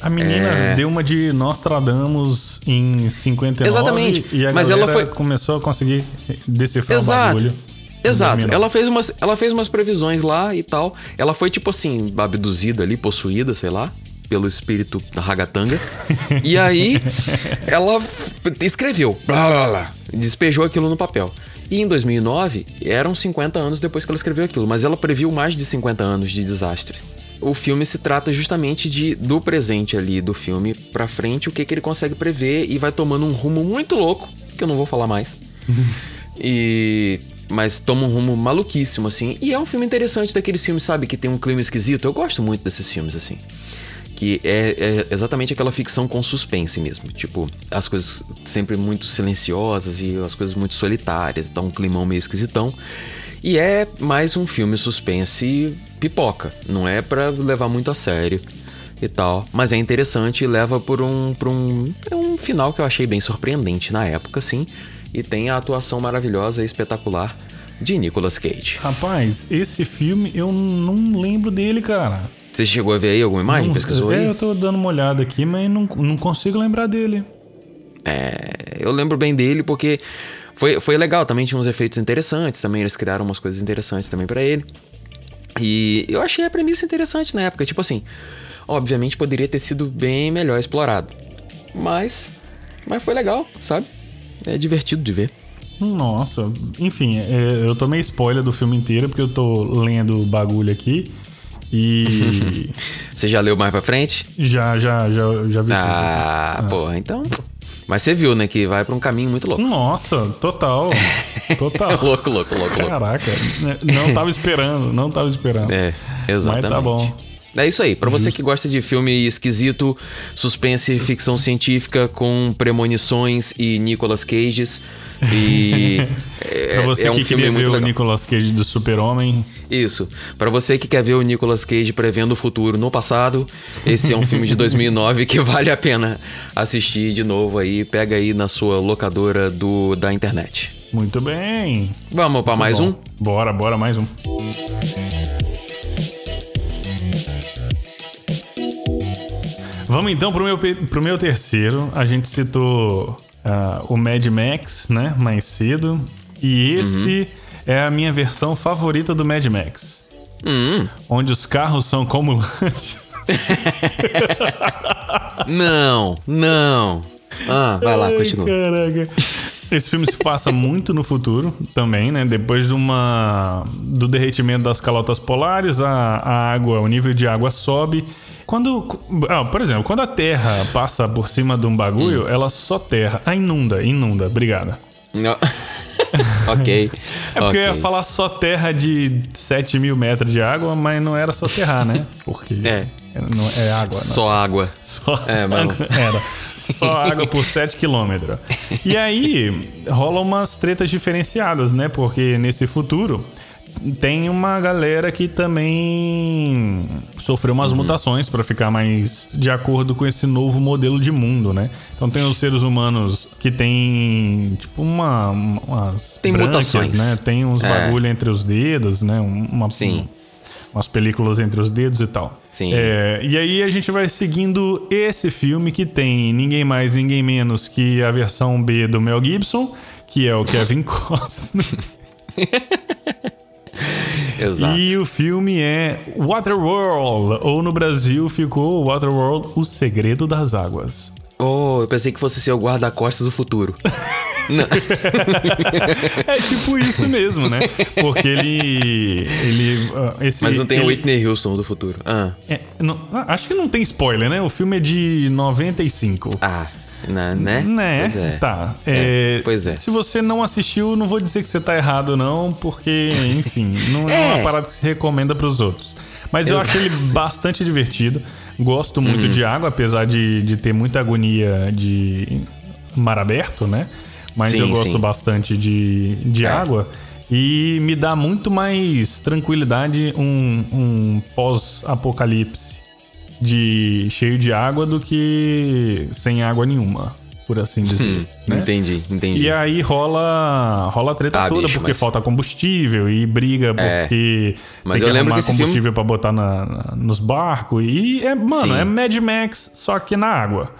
A menina É. deu uma de Nostradamus em 59. Exatamente, E a mas ela foi- começou a conseguir decifrar o Exato. bagulho. em Exato. 2009. Ela fez, umas, ela fez umas previsões lá e tal. Ela foi, tipo assim, abduzida ali, possuída, sei lá, pelo espírito da ragatanga. e aí, ela escreveu. Blá, blá, blá, despejou aquilo no papel. E em 2009, eram 50 anos depois que ela escreveu aquilo, mas ela previu mais de 50 anos de desastre. O filme se trata justamente de do presente ali do filme pra frente, o que, que ele consegue prever e vai tomando um rumo muito louco, que eu não vou falar mais. E. Mas toma um rumo maluquíssimo, assim. E é um filme interessante daqueles filmes, sabe, que tem um clima esquisito. Eu gosto muito desses filmes, assim. Que é, é exatamente aquela ficção com suspense mesmo. Tipo, as coisas sempre muito silenciosas e as coisas muito solitárias. Dá um climão meio esquisitão. E é mais um filme suspense pipoca. Não é pra levar muito a sério e tal. Mas é interessante e leva por um, por um, é um final que eu achei bem surpreendente na época, assim. E tem a atuação maravilhosa e espetacular de Nicolas Cage. Rapaz, esse filme eu não lembro dele, cara. Você chegou a ver aí alguma imagem? Não- Pesquisou é, aí? eu tô dando uma olhada aqui, mas não, não consigo lembrar dele. É, eu lembro bem dele porque foi, foi legal, também tinha uns efeitos interessantes, também eles criaram umas coisas interessantes também pra ele. E eu achei a premissa interessante na época, tipo assim, obviamente poderia ter sido bem melhor explorado. Mas Mas foi legal, sabe? É divertido de ver. Nossa, enfim, é, eu tomei spoiler do filme inteiro porque eu tô lendo o bagulho aqui. E. você já leu mais pra frente? Já, já, já, já vi. Ah, tudo. porra, então. Mas você viu, né, que vai pra um caminho muito louco. Nossa, total. Total. louco, louco, louco, louco. Caraca, né, não tava esperando, não tava esperando. É, exatamente. Mas tá bom. É isso aí. Para você que gosta de filme esquisito, suspense, ficção científica com premonições e Nicolas Cages. E é, pra você é um que filme muito ver legal. o Nicolas Cage do Super-Homem. Isso. Para você que quer ver o Nicolas Cage prevendo o futuro no passado, esse é um filme de 2009 que vale a pena assistir de novo aí. Pega aí na sua locadora do da internet. Muito bem. Vamos para mais bom. um? Bora, bora mais um. Vamos então pro meu, pro meu terceiro. A gente citou uh, o Mad Max, né? Mais cedo. E esse uhum. É a minha versão favorita do Mad Max. Uhum. Onde os carros são como não, não. Ah, vai lá, continua. Caraca. Esse filme se passa muito no futuro também, né? Depois de uma do derretimento das calotas polares, a, a água, o nível de água sobe quando, ah, por exemplo, quando a Terra passa por cima de um bagulho, hum. ela só terra. Ah, inunda, inunda. Obrigada. ok. É porque okay. eu ia falar só terra de 7 mil metros de água, mas não era só terrar, né? Porque é, não, é água. Não. Só água. Só é, mano. Era. Só água por 7 quilômetros. E aí rola umas tretas diferenciadas, né? Porque nesse futuro tem uma galera que também sofreu umas uhum. mutações para ficar mais de acordo com esse novo modelo de mundo, né? Então tem os seres humanos que tem tipo uma umas tem mutações, né? Tem uns é. bagulho entre os dedos, né? Uma, Sim. umas películas entre os dedos e tal. Sim. É, e aí a gente vai seguindo esse filme que tem ninguém mais, ninguém menos que a versão B do Mel Gibson, que é o Kevin Costner. Exato. E o filme é Waterworld, ou no Brasil ficou Waterworld, O Segredo das Águas. Oh, eu pensei que fosse ser o guarda-costas do futuro. Não. é tipo isso mesmo, né? Porque ele. ele uh, esse, Mas não tem ele... o Whitney Houston do futuro. Ah. É, não, acho que não tem spoiler, né? O filme é de 95. Ah. Né? Né? né? Pois é. Tá. É, é, pois é. Se você não assistiu, não vou dizer que você tá errado, não, porque, enfim, não é, é, uma parada que se recomenda para os outros. Mas Exato. eu acho ele bastante divertido. Gosto muito uhum. de água, apesar de, de ter muita agonia de mar aberto, né? Mas sim, eu gosto sim. bastante de, de é. água. E me dá muito mais tranquilidade um, um pós-apocalipse de cheio de água do que sem água nenhuma, por assim dizer. Hum, né? Entendi, entendi. E aí rola rola a treta ah, toda bicho, porque mas... falta combustível e briga é, porque mas tem eu que lembro que combustível filme... para botar na, na, nos barcos e é, mano, Sim. é Mad Max só que na água.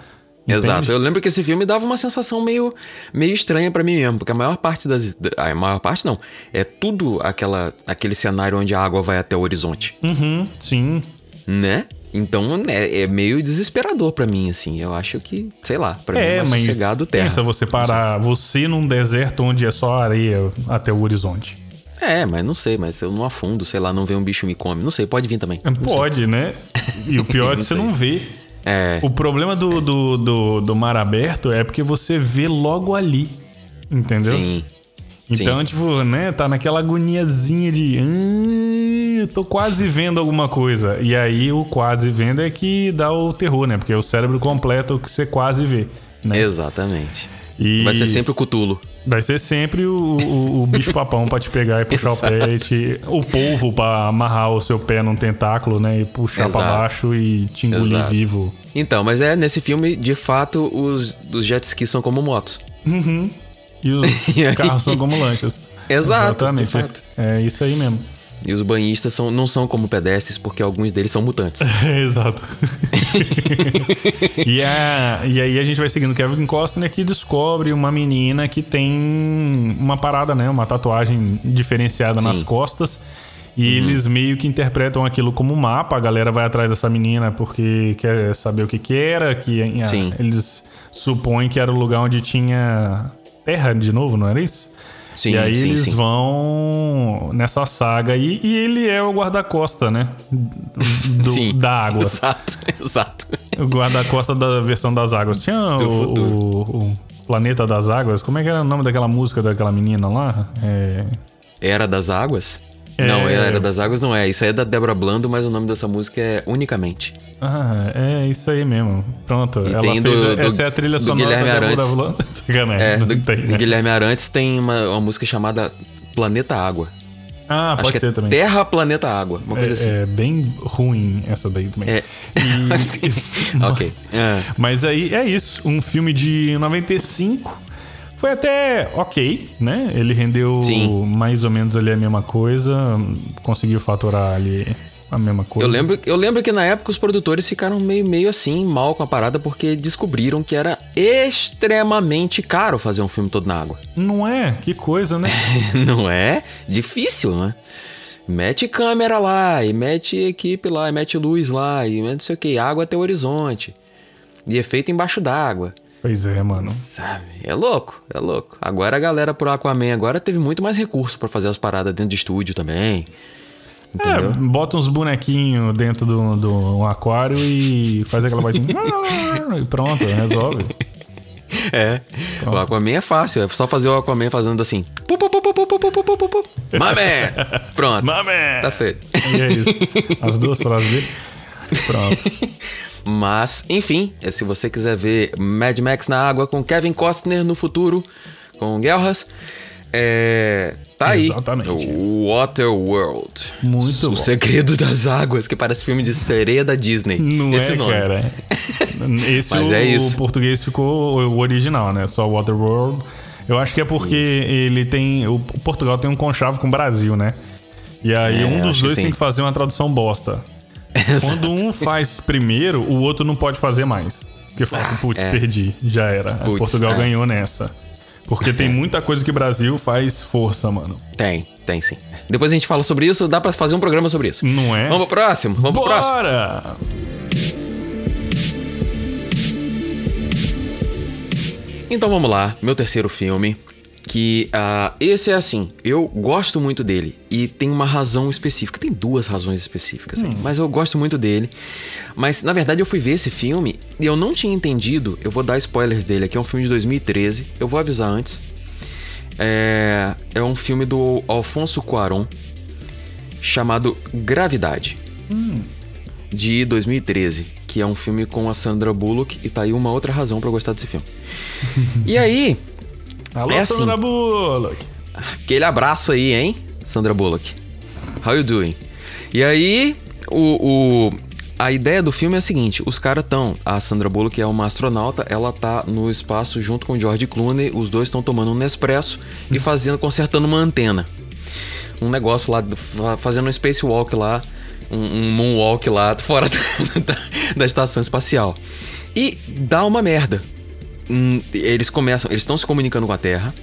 Entende? Exato. Eu lembro que esse filme dava uma sensação meio, meio estranha para mim mesmo, porque a maior parte das. A maior parte não. É tudo aquela, aquele cenário onde a água vai até o horizonte. Uhum, sim. Né? Então é, é meio desesperador para mim, assim. Eu acho que, sei lá, pra é, mim é mais mas sossegado terra. Pensa você parar, você num deserto onde é só areia até o horizonte. É, mas não sei, mas eu não afundo, sei lá, não vê um bicho me come. Não sei, pode vir também. Pode, sei. né? E o pior é que você não vê. É. O problema do, do, do, do, mar aberto é porque você vê logo ali. Entendeu? Sim. Então, Sim. tipo, né, tá naquela agoniazinha de. Hum, tô quase vendo alguma coisa. E aí o quase vendo é que dá o terror, né? Porque é o cérebro completo que você quase vê. Né? Exatamente. E... Vai ser sempre o cutulo. Vai ser sempre o, o, o bicho papão pra te pegar e puxar o pé. E te, o polvo pra amarrar o seu pé num tentáculo, né? E puxar Exato. pra baixo e te engolir Exato. vivo. Então, mas é nesse filme, de fato, os, os jet skis são como motos. Uhum. E os carros são como lanchas. Exato. Exatamente. É isso aí mesmo. E os banhistas são, não são como pedestres, porque alguns deles são mutantes. Exato. e, a, e aí a gente vai seguindo Kevin Costner que descobre uma menina que tem uma parada, né? Uma tatuagem diferenciada Sim. nas costas. E uhum. eles meio que interpretam aquilo como mapa. A galera vai atrás dessa menina porque quer saber o que que era. Que ah, eles supõem que era o lugar onde tinha terra de novo, não era isso? Sim, e aí sim, eles sim. vão nessa saga aí e ele é o guarda-costa, né? Do, sim, da água. Exato, exato. O guarda-costa da versão das águas. Tinha o, o, o, Planeta das Águas. Como é que era o nome daquela música daquela menina lá? É... Era das Águas? É... Não, Era das Águas não é. Isso aí é da Débora Blando, mas o nome dessa música é Unicamente. Ah, é isso aí mesmo. Pronto. E ela fez, do, essa é a trilha sonora Guilherme da Débora Blando. é, do, tem, né? Guilherme Arantes tem uma, uma música chamada Planeta Água. Ah, Acho pode ser é também. Terra, Planeta, Água. Uma coisa é, assim. É bem ruim essa daí também. É. E... ok. É. Mas aí é isso. Um filme de 95 foi até ok, né? Ele rendeu Sim. mais ou menos ali a mesma coisa, conseguiu faturar ali a mesma coisa. Eu lembro, eu lembro que na época os produtores ficaram meio, meio assim, mal com a parada, porque descobriram que era extremamente caro fazer um filme todo na água. Não é? Que coisa, né? Não é? Difícil, né? Mete câmera lá, e mete equipe lá, e mete luz lá, e mete não sei o que, água até o horizonte. E efeito embaixo d'água. Pois é, mano. Sabe? É louco, é louco. Agora a galera pro Aquaman agora teve muito mais recurso para fazer as paradas dentro de estúdio também. Entendeu? É, bota uns bonequinhos dentro do, do aquário e faz aquela vozinha. e pronto, resolve. É. Pronto. O Aquaman é fácil, é só fazer o Aquaman fazendo assim. Mamé! Pronto. Mamé! Tá feito. E é isso. As duas frases dele. Pronto. Mas, enfim, é, se você quiser ver Mad Max na água com Kevin Costner no futuro, com guerras, é, tá Exatamente. aí. O Waterworld. Muito o bom. Segredo das Águas, que parece filme de sereia da Disney. Não Esse é, nome. cara. Esse Mas o, é isso. o português ficou o original, né? Só Waterworld. Eu acho que é porque isso. ele tem. O Portugal tem um conchavo com o Brasil, né? E aí é, um dos dois tem que fazer uma tradução bosta. Quando um faz primeiro, o outro não pode fazer mais. Porque fala assim, putz, é. perdi, já era. Puts, Portugal é. ganhou nessa. Porque tem muita coisa que o Brasil faz força, mano. Tem, tem sim. Depois a gente fala sobre isso, dá pra fazer um programa sobre isso. Não é? Vamos pro próximo? Vamos Bora! pro próximo. Bora! Então vamos lá, meu terceiro filme que uh, esse é assim, eu gosto muito dele e tem uma razão específica, tem duas razões específicas, hum. mas eu gosto muito dele. Mas na verdade eu fui ver esse filme e eu não tinha entendido, eu vou dar spoilers dele aqui, é um filme de 2013, eu vou avisar antes. É, é um filme do Alfonso Cuarón chamado Gravidade, hum. de 2013, que é um filme com a Sandra Bullock e tá aí uma outra razão para gostar desse filme. e aí, Alô, é assim, Sandra Bullock. Aquele abraço aí, hein, Sandra Bullock. How you doing? E aí, o, o a ideia do filme é a seguinte: os caras estão. A Sandra Bullock é uma astronauta, ela tá no espaço junto com o George Clooney. Os dois estão tomando um Nespresso e fazendo, consertando uma antena. Um negócio lá, fazendo um spacewalk lá, um, um moonwalk lá fora da, da estação espacial. E dá uma merda. Eles começam, eles estão se comunicando com a Terra,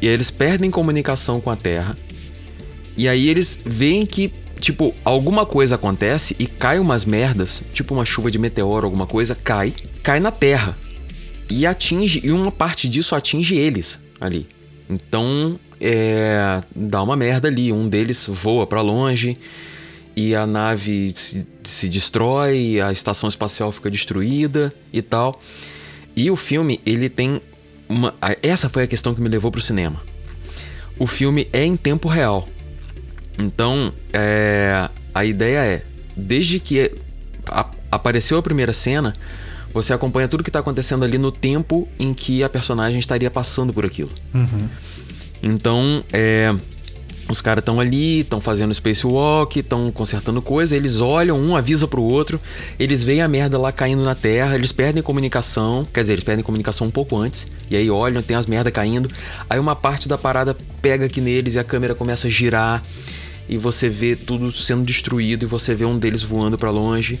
e aí eles perdem comunicação com a Terra, e aí eles veem que, tipo, alguma coisa acontece e cai umas merdas, tipo uma chuva de meteoro, alguma coisa, cai, cai na Terra. E atinge, e uma parte disso atinge eles ali. Então, é, dá uma merda ali. Um deles voa para longe e a nave se, se destrói, a estação espacial fica destruída e tal. E o filme, ele tem uma. Essa foi a questão que me levou pro cinema. O filme é em tempo real. Então, é, a ideia é, desde que a, apareceu a primeira cena, você acompanha tudo que está acontecendo ali no tempo em que a personagem estaria passando por aquilo. Uhum. Então, é, os caras estão ali, estão fazendo spacewalk, estão consertando coisa, eles olham, um avisa pro outro, eles veem a merda lá caindo na terra, eles perdem comunicação, quer dizer, eles perdem comunicação um pouco antes, e aí olham, tem as merda caindo, aí uma parte da parada pega aqui neles e a câmera começa a girar, e você vê tudo sendo destruído, e você vê um deles voando para longe,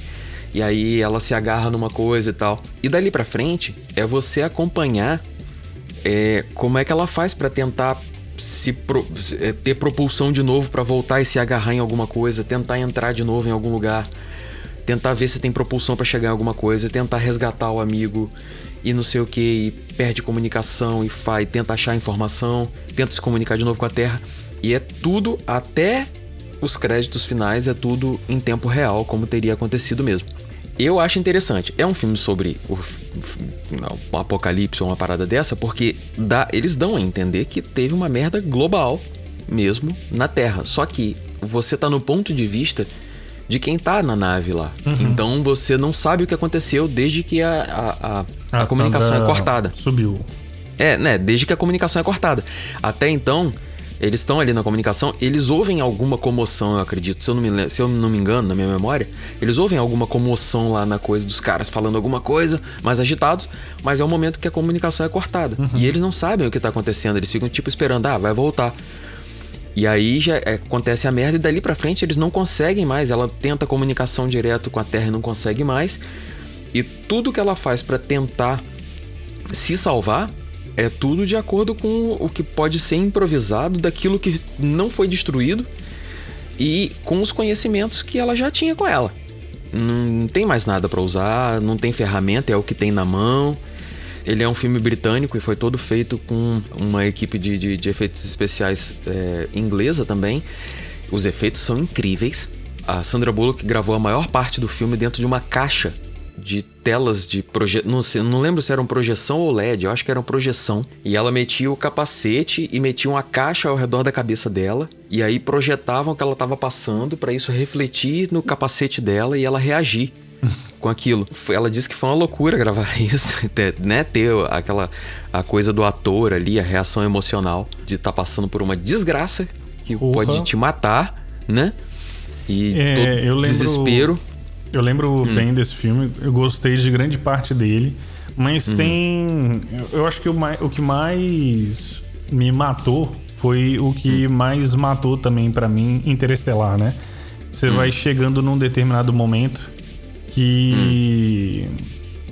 e aí ela se agarra numa coisa e tal. E dali para frente é você acompanhar é, como é que ela faz para tentar se, pro, é, ter propulsão de novo para voltar e se agarrar em alguma coisa, tentar entrar de novo em algum lugar, tentar ver se tem propulsão para chegar em alguma coisa, tentar resgatar o amigo e não sei o que, e perde comunicação e faz, tenta achar informação, tenta se comunicar de novo com a Terra. E é tudo até os créditos finais é tudo em tempo real, como teria acontecido mesmo. Eu acho interessante. É um filme sobre o, o apocalipse ou uma parada dessa, porque dá, eles dão a entender que teve uma merda global mesmo na Terra. Só que você tá no ponto de vista de quem tá na nave lá. Uhum. Então você não sabe o que aconteceu desde que a, a, a, a comunicação é cortada. Subiu. É, né? Desde que a comunicação é cortada. Até então, eles estão ali na comunicação, eles ouvem alguma comoção, eu acredito. Se eu, não me, se eu não me engano, na minha memória, eles ouvem alguma comoção lá na coisa dos caras falando alguma coisa, mais agitados, mas é o momento que a comunicação é cortada. Uhum. E eles não sabem o que tá acontecendo, eles ficam tipo esperando, ah, vai voltar. E aí já é, acontece a merda e dali para frente eles não conseguem mais. Ela tenta comunicação direto com a Terra e não consegue mais. E tudo que ela faz para tentar se salvar é tudo de acordo com o que pode ser improvisado daquilo que não foi destruído e com os conhecimentos que ela já tinha com ela. Não tem mais nada para usar, não tem ferramenta, é o que tem na mão. Ele é um filme britânico e foi todo feito com uma equipe de, de, de efeitos especiais é, inglesa também. Os efeitos são incríveis. A Sandra Bullock gravou a maior parte do filme dentro de uma caixa de telas de projeção. Não, sei, não lembro se eram projeção ou LED, eu acho que eram projeção. E ela metia o capacete e metia uma caixa ao redor da cabeça dela. E aí projetavam o que ela estava passando para isso refletir no capacete dela e ela reagir com aquilo. Ela disse que foi uma loucura gravar isso, né? Ter aquela a coisa do ator ali, a reação emocional de estar tá passando por uma desgraça que pode te matar, né? E é, todo eu lembro... desespero. Eu lembro hum. bem desse filme, eu gostei de grande parte dele, mas uhum. tem. Eu acho que o, mais, o que mais me matou foi o que hum. mais matou também para mim Interestelar, né? Você hum. vai chegando num determinado momento que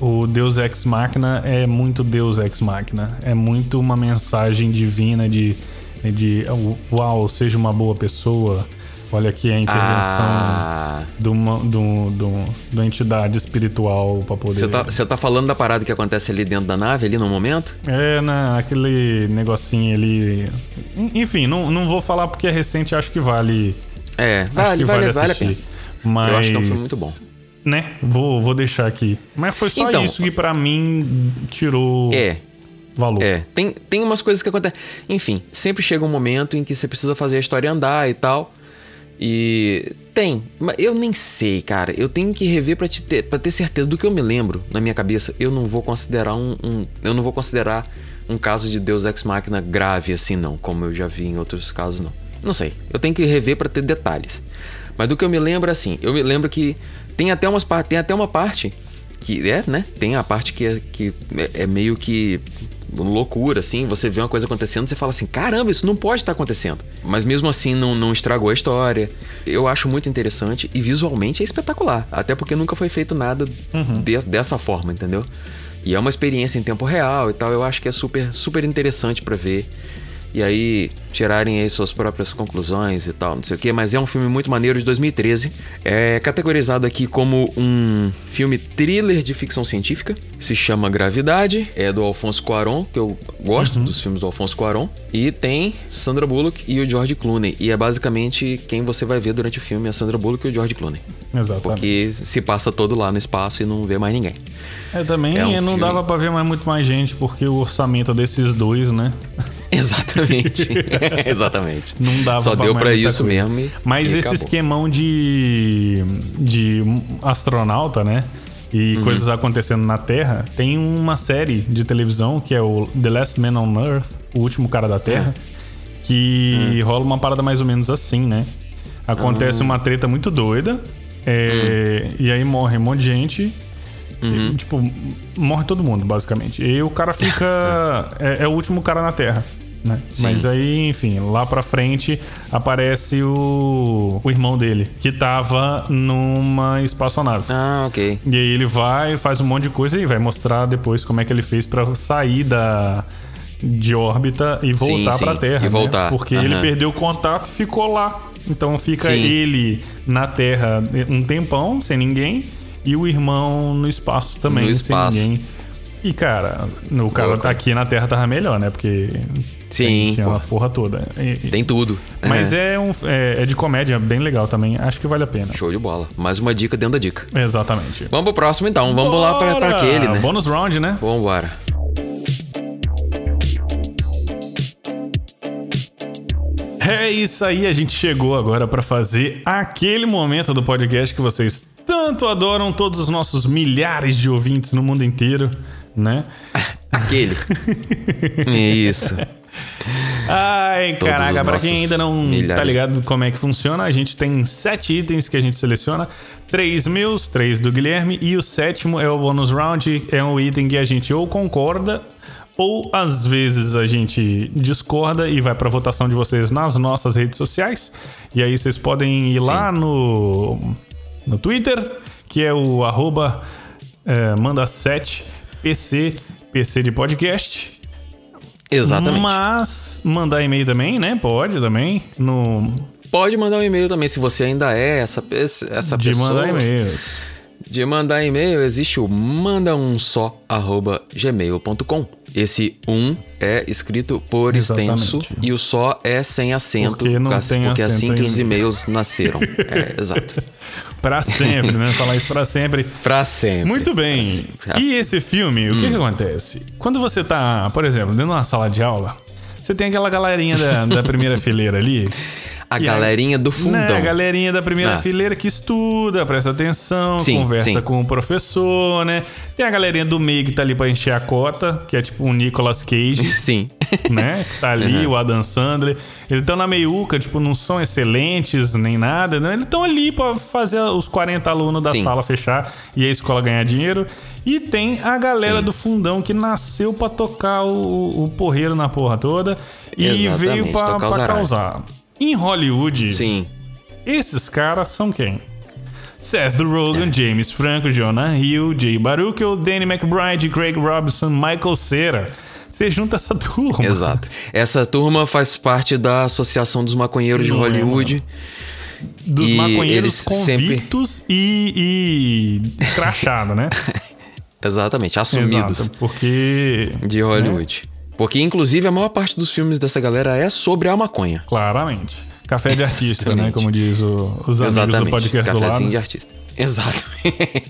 hum. o Deus Ex Machina é muito Deus Ex Machina. É muito uma mensagem divina de, de uau, seja uma boa pessoa Olha aqui a intervenção ah. de, uma, de, um, de, um, de uma entidade espiritual para poder. Você tá, tá falando da parada que acontece ali dentro da nave, ali no momento? É, né? Aquele negocinho ali. Enfim, não, não vou falar porque é recente, acho que vale. É, vale, vale, vale, a pena. Mas, Eu acho que é um filme muito bom. Né? Vou, vou deixar aqui. Mas foi só então, isso que para mim tirou. É, valor. É, tem, tem umas coisas que acontecem. Enfim, sempre chega um momento em que você precisa fazer a história andar e tal. E tem, mas eu nem sei, cara. Eu tenho que rever para ter, pra ter certeza do que eu me lembro na minha cabeça. Eu não vou considerar um, um, eu não vou considerar um caso de Deus ex machina grave assim não, como eu já vi em outros casos não. Não sei. Eu tenho que rever para ter detalhes. Mas do que eu me lembro assim, eu me lembro que tem até umas tem até uma parte que é, né? Tem a parte que é, que é, é meio que loucura, assim. Você vê uma coisa acontecendo, você fala assim: caramba, isso não pode estar acontecendo. Mas mesmo assim, não, não estragou a história. Eu acho muito interessante e visualmente é espetacular. Até porque nunca foi feito nada uhum. de, dessa forma, entendeu? E é uma experiência em tempo real e tal. Eu acho que é super, super interessante para ver e aí tirarem aí suas próprias conclusões e tal, não sei o que, mas é um filme muito maneiro de 2013. É categorizado aqui como um filme thriller de ficção científica. Se chama Gravidade, é do Alfonso Cuarón, que eu gosto uhum. dos filmes do Alfonso Cuarón, e tem Sandra Bullock e o George Clooney. E é basicamente quem você vai ver durante o filme, é a Sandra Bullock e o George Clooney. Exatamente. Porque se passa todo lá no espaço e não vê mais ninguém. É, também é um não filme... dava para ver mais muito mais gente, porque o orçamento desses dois, né? Exatamente. Exatamente. Não dava Só deu para isso coisa. mesmo. E, Mas e esse acabou. esquemão de, de astronauta, né? E uhum. coisas acontecendo na Terra, tem uma série de televisão que é o The Last Man on Earth, o último cara da Terra, é. que uhum. rola uma parada mais ou menos assim, né? Acontece uhum. uma treta muito doida, é, e aí morre um monte de gente Uhum. E, tipo, morre todo mundo, basicamente. E o cara fica. é, é, o último cara na Terra. Né? Mas aí, enfim, lá pra frente aparece o, o irmão dele, que tava numa espaçonave. Ah, ok. E aí ele vai, faz um monte de coisa e vai mostrar depois como é que ele fez para sair da de órbita e voltar sim, pra Terra. e né? voltar. Porque Aham. ele perdeu o contato e ficou lá. Então fica Sim. ele na Terra um tempão, sem ninguém, e o irmão no espaço também, No sem espaço. ninguém. E, cara, o cara Louco. tá aqui na Terra tava melhor, né? Porque Sim, tinha pô. uma porra toda. E- Tem tudo. Mas É. é, um, é, é de comédia bem legal também. Acho que vale a pena. Show de bola. Mais uma dica dentro da dica. Exatamente. Vamos pro próximo então. Vamos lá pra, pra Bora! aquele, né? Bônus round, né? Vambora. É isso aí, a gente chegou agora pra fazer aquele momento do podcast que vocês tanto adoram, todos os nossos milhares de ouvintes no mundo inteiro, né? Aquele. Isso. Ai, Todos caraca, pra quem ainda não tá milhares. ligado como é que funciona, a gente tem sete itens que a gente seleciona. Três meus, três do Guilherme, e o sétimo é o bônus round. É um item que a gente ou concorda, ou às vezes a gente discorda e vai pra votação de vocês nas nossas redes sociais. E aí vocês podem ir lá no, no Twitter, que é o arroba é, manda7pc, PC de podcast. Exatamente. Mas mandar e-mail também, né? Pode também. No, Pode mandar um e-mail também, se você ainda é essa, essa de pessoa. mandar e-mail. De mandar e-mail, existe o manda um só arroba gmail.com. Esse um é escrito por Exatamente. extenso e o só é sem acento, Porque não tem porque é assim acento que em os e-mail. e-mails nasceram. é, exato. Pra sempre, né? Falar isso pra sempre. Pra sempre. Muito bem. Sempre. E esse filme, o que, que Hum. acontece? Quando você tá, por exemplo, dentro de uma sala de aula, você tem aquela galerinha da, da primeira fileira ali. A E galerinha do fundão. Né, a galerinha da primeira Ah. fileira que estuda, presta atenção, Sim, conversa sim. com o professor, né? Tem a galerinha do meio que tá ali pra encher a cota, que é tipo um Nicolas Cage. Sim. né? Que tá ali, o Adam Sandler. Eles estão na meiuca, tipo, não são excelentes nem nada, né? Eles estão ali pra fazer os 40 alunos da Sim. sala fechar e a escola ganhar dinheiro. E tem a galera do fundão que nasceu pra tocar o, o porreiro na porra toda e Exatamente, veio pra, pra causar. Em Hollywood, Sim. esses caras são quem? Seth Rogen, James Franco, Jonah Hill, Jay Baruchel, Danny McBride, Craig Robinson, Michael Cera. Você junta essa turma. Exato. Essa turma faz parte da Associação dos Maconheiros de Não é, Hollywood. dos E maconheiros eles sempre- convictos e, e crachado, né? Exatamente, assumidos Exato, porque... de Hollywood. Porque, inclusive, a maior parte dos filmes dessa galera é sobre a maconha. Claramente. Café de artista, né? Como diz o- os amigos Exatamente. do podcast do Cafezinho lado. de artista. Exatamente.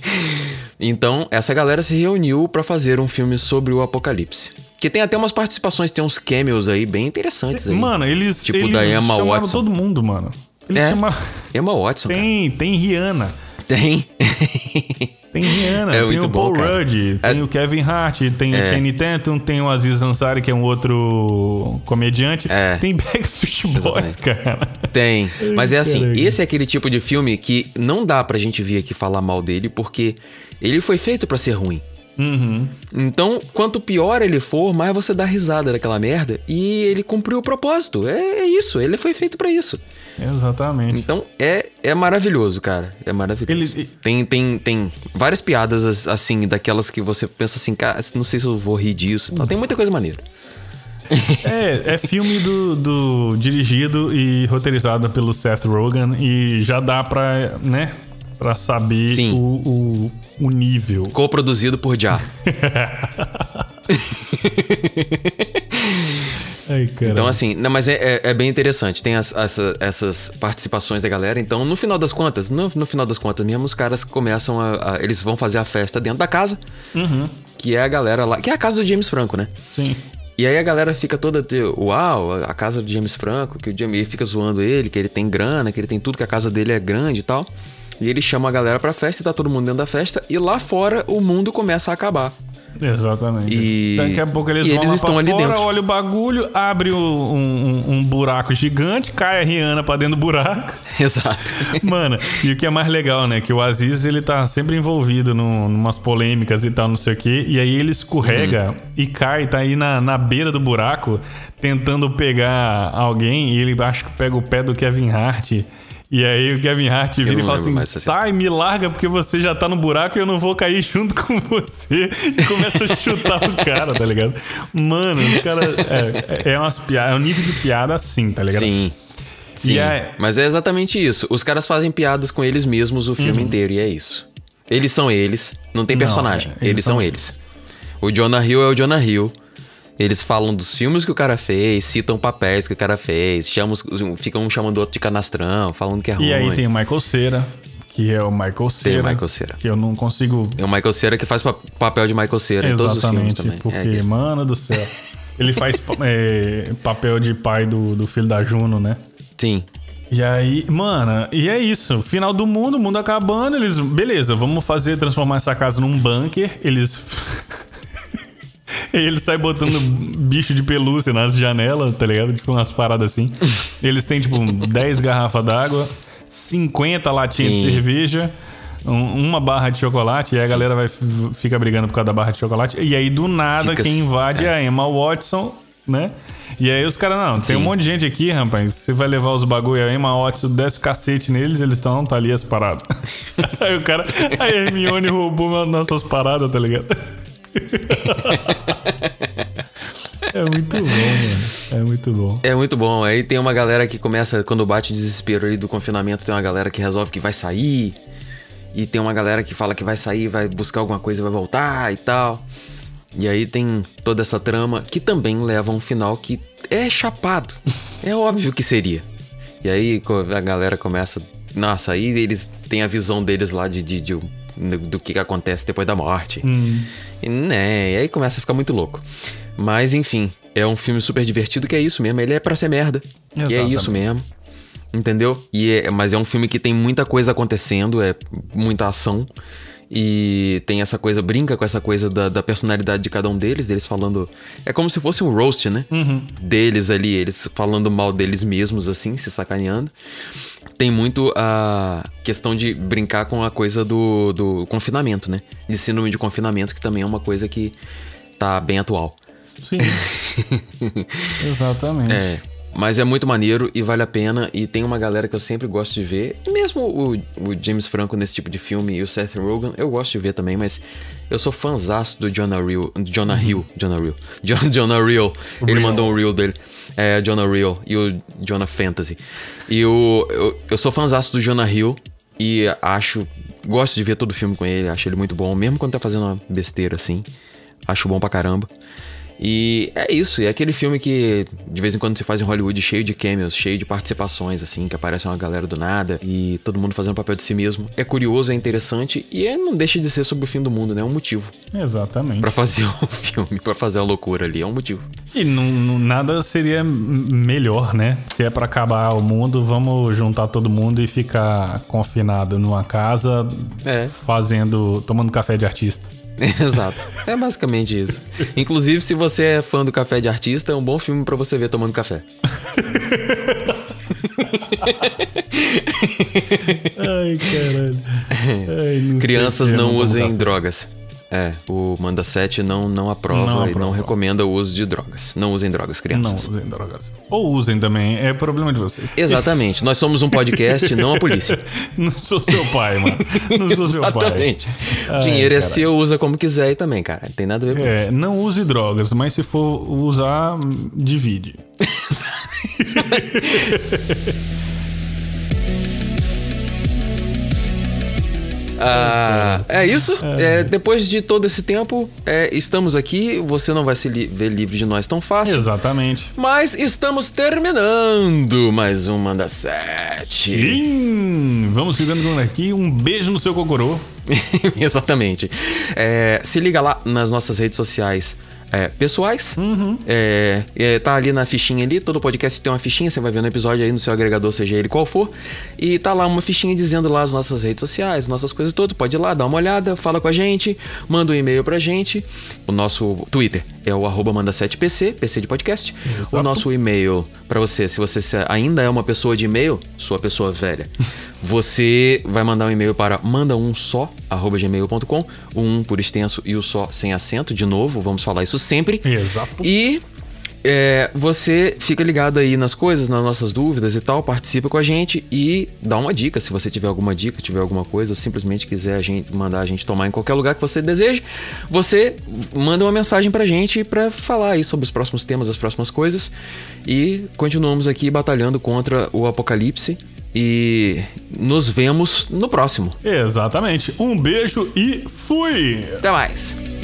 então, essa galera se reuniu pra fazer um filme sobre o apocalipse. Que tem até umas participações, tem uns cameos aí bem interessantes aí. Mano, eles, Tipo eles da Emma chamaram Watson. todo mundo, mano. Eles É. chamaram... Emma Watson, cara. Tem, tem Rihanna. Tem. Tem Rihanna, É tem o Paul bom. Rudd, tem É- o Kevin Hart, tem o É. Kenny Tatum, tem o Aziz Ansari, que é um outro comediante. É. Tem Backstreet Boys, Exatamente. cara. Tem. Mas é assim, caraca. esse é aquele tipo de filme que não dá pra gente vir aqui falar mal dele, porque ele foi feito pra ser ruim. Uhum. Então, quanto pior ele for, mais você dá risada daquela merda e ele cumpriu o propósito. É, é isso, ele foi feito pra isso. Exatamente. Então, é, é maravilhoso, cara. É maravilhoso. Ele- Tem, tem, tem várias piadas as- assim, daquelas que você pensa assim, cara, não sei se eu vou rir disso. tal. Tem muita coisa maneira. É, é filme do, do- dirigido e roteirizado pelo Seth Rogen e já dá pra, né, pra saber o, o, o nível. Co-produzido por Já. Ai. Então, assim, não, mas é, é- é bem interessante. Tem as- essa- essas participações da galera. Então, no final das contas, no, no final das contas mesmo, os caras começam a, a- Eles vão fazer a festa dentro da casa. Que é a galera lá. Que é a casa do James Franco, né? Sim. E aí a galera fica toda, uau, a casa do James Franco, que o James fica zoando ele, que ele tem grana, que ele tem tudo, que a casa dele é grande e tal. E ele chama a galera pra festa e tá todo mundo dentro da festa. E lá fora o mundo começa a acabar. Exatamente. E- Daqui a pouco eles e vão eles estão pra ali fora, dentro. olha o bagulho, abre um, um- um buraco gigante, cai a Rihanna pra dentro do buraco. Exato. Mano, e o que é mais legal, né? Que o Aziz, ele tá sempre envolvido num, numas polêmicas e tal, não sei o quê. E aí ele escorrega Uhum. e cai, tá aí na, na beira do buraco, tentando pegar alguém. E ele acho que pega o pé do Kevin Hart. E aí o Kevin Hart vira e fala assim: sai, me larga porque você já tá no buraco e eu não vou cair junto com você. E começa a chutar o cara, tá ligado? Mano, os caras. É, é, umas piadas, é um nível de piada assim, tá ligado? Sim. Sim. É- Mas é exatamente isso. Os caras fazem piadas com eles mesmos o filme inteiro, e é isso. Eles são eles, não tem Uhum. Não, personagem. é, eles eles, são, são eles. O Jonah Hill é o Jonah Hill. Eles falam dos filmes que o cara fez, citam papéis que o cara fez, chamam, ficam um chamando o outro de canastrão, falando que é ruim. E aí tem o Michael Cera, que é o Michael Cera. Michael Cera. Que eu não consigo. É o Michael Cera que faz pa- papel de Michael Cera em todos os filmes Exatamente, também. porque, É, mano do céu. Ele faz é, papel de pai do, do filho da Juno, né? Sim. E aí, mano, e é isso. Final do mundo, o mundo acabando, eles. Beleza, vamos fazer, transformar essa casa num bunker. Eles. Eles saem botando bicho de pelúcia nas janelas, tá ligado? Tipo umas paradas assim. Eles têm, tipo, 10 garrafas d'água, 50 latinhas de Sim. cerveja, um- uma barra de chocolate, e aí a galera vai, fica brigando por causa da barra de chocolate. E aí, do nada, Fica- quem invade é a Emma Watson, né? E aí os caras, não, tem um Sim. monte de gente aqui, rapaz. Você vai levar os bagulho aí, Emma Watson desce o cacete neles, eles estão, tá ali as paradas. aí o cara, a Hermione roubou nossas paradas, tá ligado? É muito bom, mano. É muito bom. É muito bom. Aí tem uma galera que começa, quando bate o desespero ali do confinamento, tem uma galera que resolve que vai sair. E tem uma galera que fala que vai sair, vai buscar alguma coisa e vai voltar e tal. E aí tem toda essa trama que também leva a um final que é chapado. É óbvio que seria. E aí a galera começa. Nossa, aí eles têm a visão deles lá de, de- de- do que, que acontece depois da morte. E, né, e aí começa a ficar muito louco. Mas enfim, é um filme super divertido que é isso mesmo. Ele é pra ser merda. E é Exatamente. isso mesmo. Entendeu? E é- mas é um filme que tem muita coisa acontecendo, é muita ação. E tem essa coisa, brinca com essa coisa da, da personalidade de cada um deles, deles falando. É como se fosse um roast, né? Deles ali, eles falando mal deles mesmos, assim, se sacaneando. Tem muito a questão de brincar com a coisa do, do confinamento, né? De síndrome de confinamento, que também é uma coisa que tá bem atual. Sim. Exatamente. É, mas é muito maneiro e vale a pena. E tem uma galera que eu sempre gosto de ver. Mesmo o, o James Franco nesse tipo de filme e o Seth Rogen, eu gosto de ver também, mas eu sou fãzaço do Jonah Reel. Jonah Hill. Jonah Reel. John, Jonah Reel. Ele mandou um reel dele. É, Jonah Reel e o Jonah Fantasy. E o, eu, eu sou fãzaço do Jonah Hill e acho. Gosto de ver todo o filme com ele, acho ele muito bom, mesmo quando tá fazendo uma besteira assim. Acho bom pra caramba. E é isso, é aquele filme que de vez em quando se faz em Hollywood cheio de cameos, cheio de participações, assim, que aparece uma galera do nada e todo mundo fazendo papel de si mesmo. É curioso, é interessante e é, não deixa de ser sobre o fim do mundo, né? É um motivo Exatamente. Pra fazer um filme, pra fazer a loucura ali, é um motivo. E não, não- nada seria melhor, né? Se é pra acabar o mundo, vamos juntar todo mundo e ficar confinado numa casa, É. fazendo, tomando café de artista. Exato. É basicamente isso. Inclusive, se você é fã do Café de Artista, é um bom filme pra você ver tomando café. Ai, caralho. Ai, não Crianças eu não usem drogas. É, o Manda 7 não, não aprova Não e não recomenda o uso de drogas. Não usem drogas, Não crianças. usem drogas. Ou usem também, é problema de vocês. Exatamente. Nós somos um podcast, não a polícia. Não sou seu pai, mano. Não sou seu pai. Exatamente. Ai, Dinheiro é cara. seu, usa como quiser e também, cara. Não tem nada a ver com isso. É, não use drogas, mas se for usar, divide. Ah, é isso. É, depois de todo esse tempo, é, estamos aqui. Você não vai se li- ver livre de nós tão fácil. Exatamente. Mas estamos terminando mais um Manda 7. Sim, vamos ficando por aqui. Um beijo no seu cocorô. Exatamente. É, se liga lá nas nossas redes sociais é, pessoais. É, é, tá ali na fichinha ali. Todo podcast tem uma fichinha. Você vai ver no episódio aí no seu agregador, seja ele qual for. E tá lá uma fichinha dizendo lá as nossas redes sociais, nossas coisas todas. Pode ir lá, dá uma olhada, fala com a gente, manda um e-mail pra gente. O nosso Twitter é o arroba manda7pc, PC de podcast. O nosso e-mail pra você, se você ainda é uma pessoa de e-mail, sua pessoa velha, você vai mandar um e-mail para manda um só, gmail.com, o um por extenso e o só sem acento, de novo, vamos falar isso sempre. Exato. E é, você fica ligado aí nas coisas, nas nossas dúvidas e tal, participa com a gente e dá uma dica. Se você tiver alguma dica, tiver alguma coisa, ou simplesmente quiser a gente mandar a gente tomar em qualquer lugar que você deseje, você manda uma mensagem pra gente para falar aí sobre os próximos temas, as próximas coisas. E continuamos aqui batalhando contra o apocalipse. E nos vemos no próximo. Exatamente. Um beijo e fui! Até mais!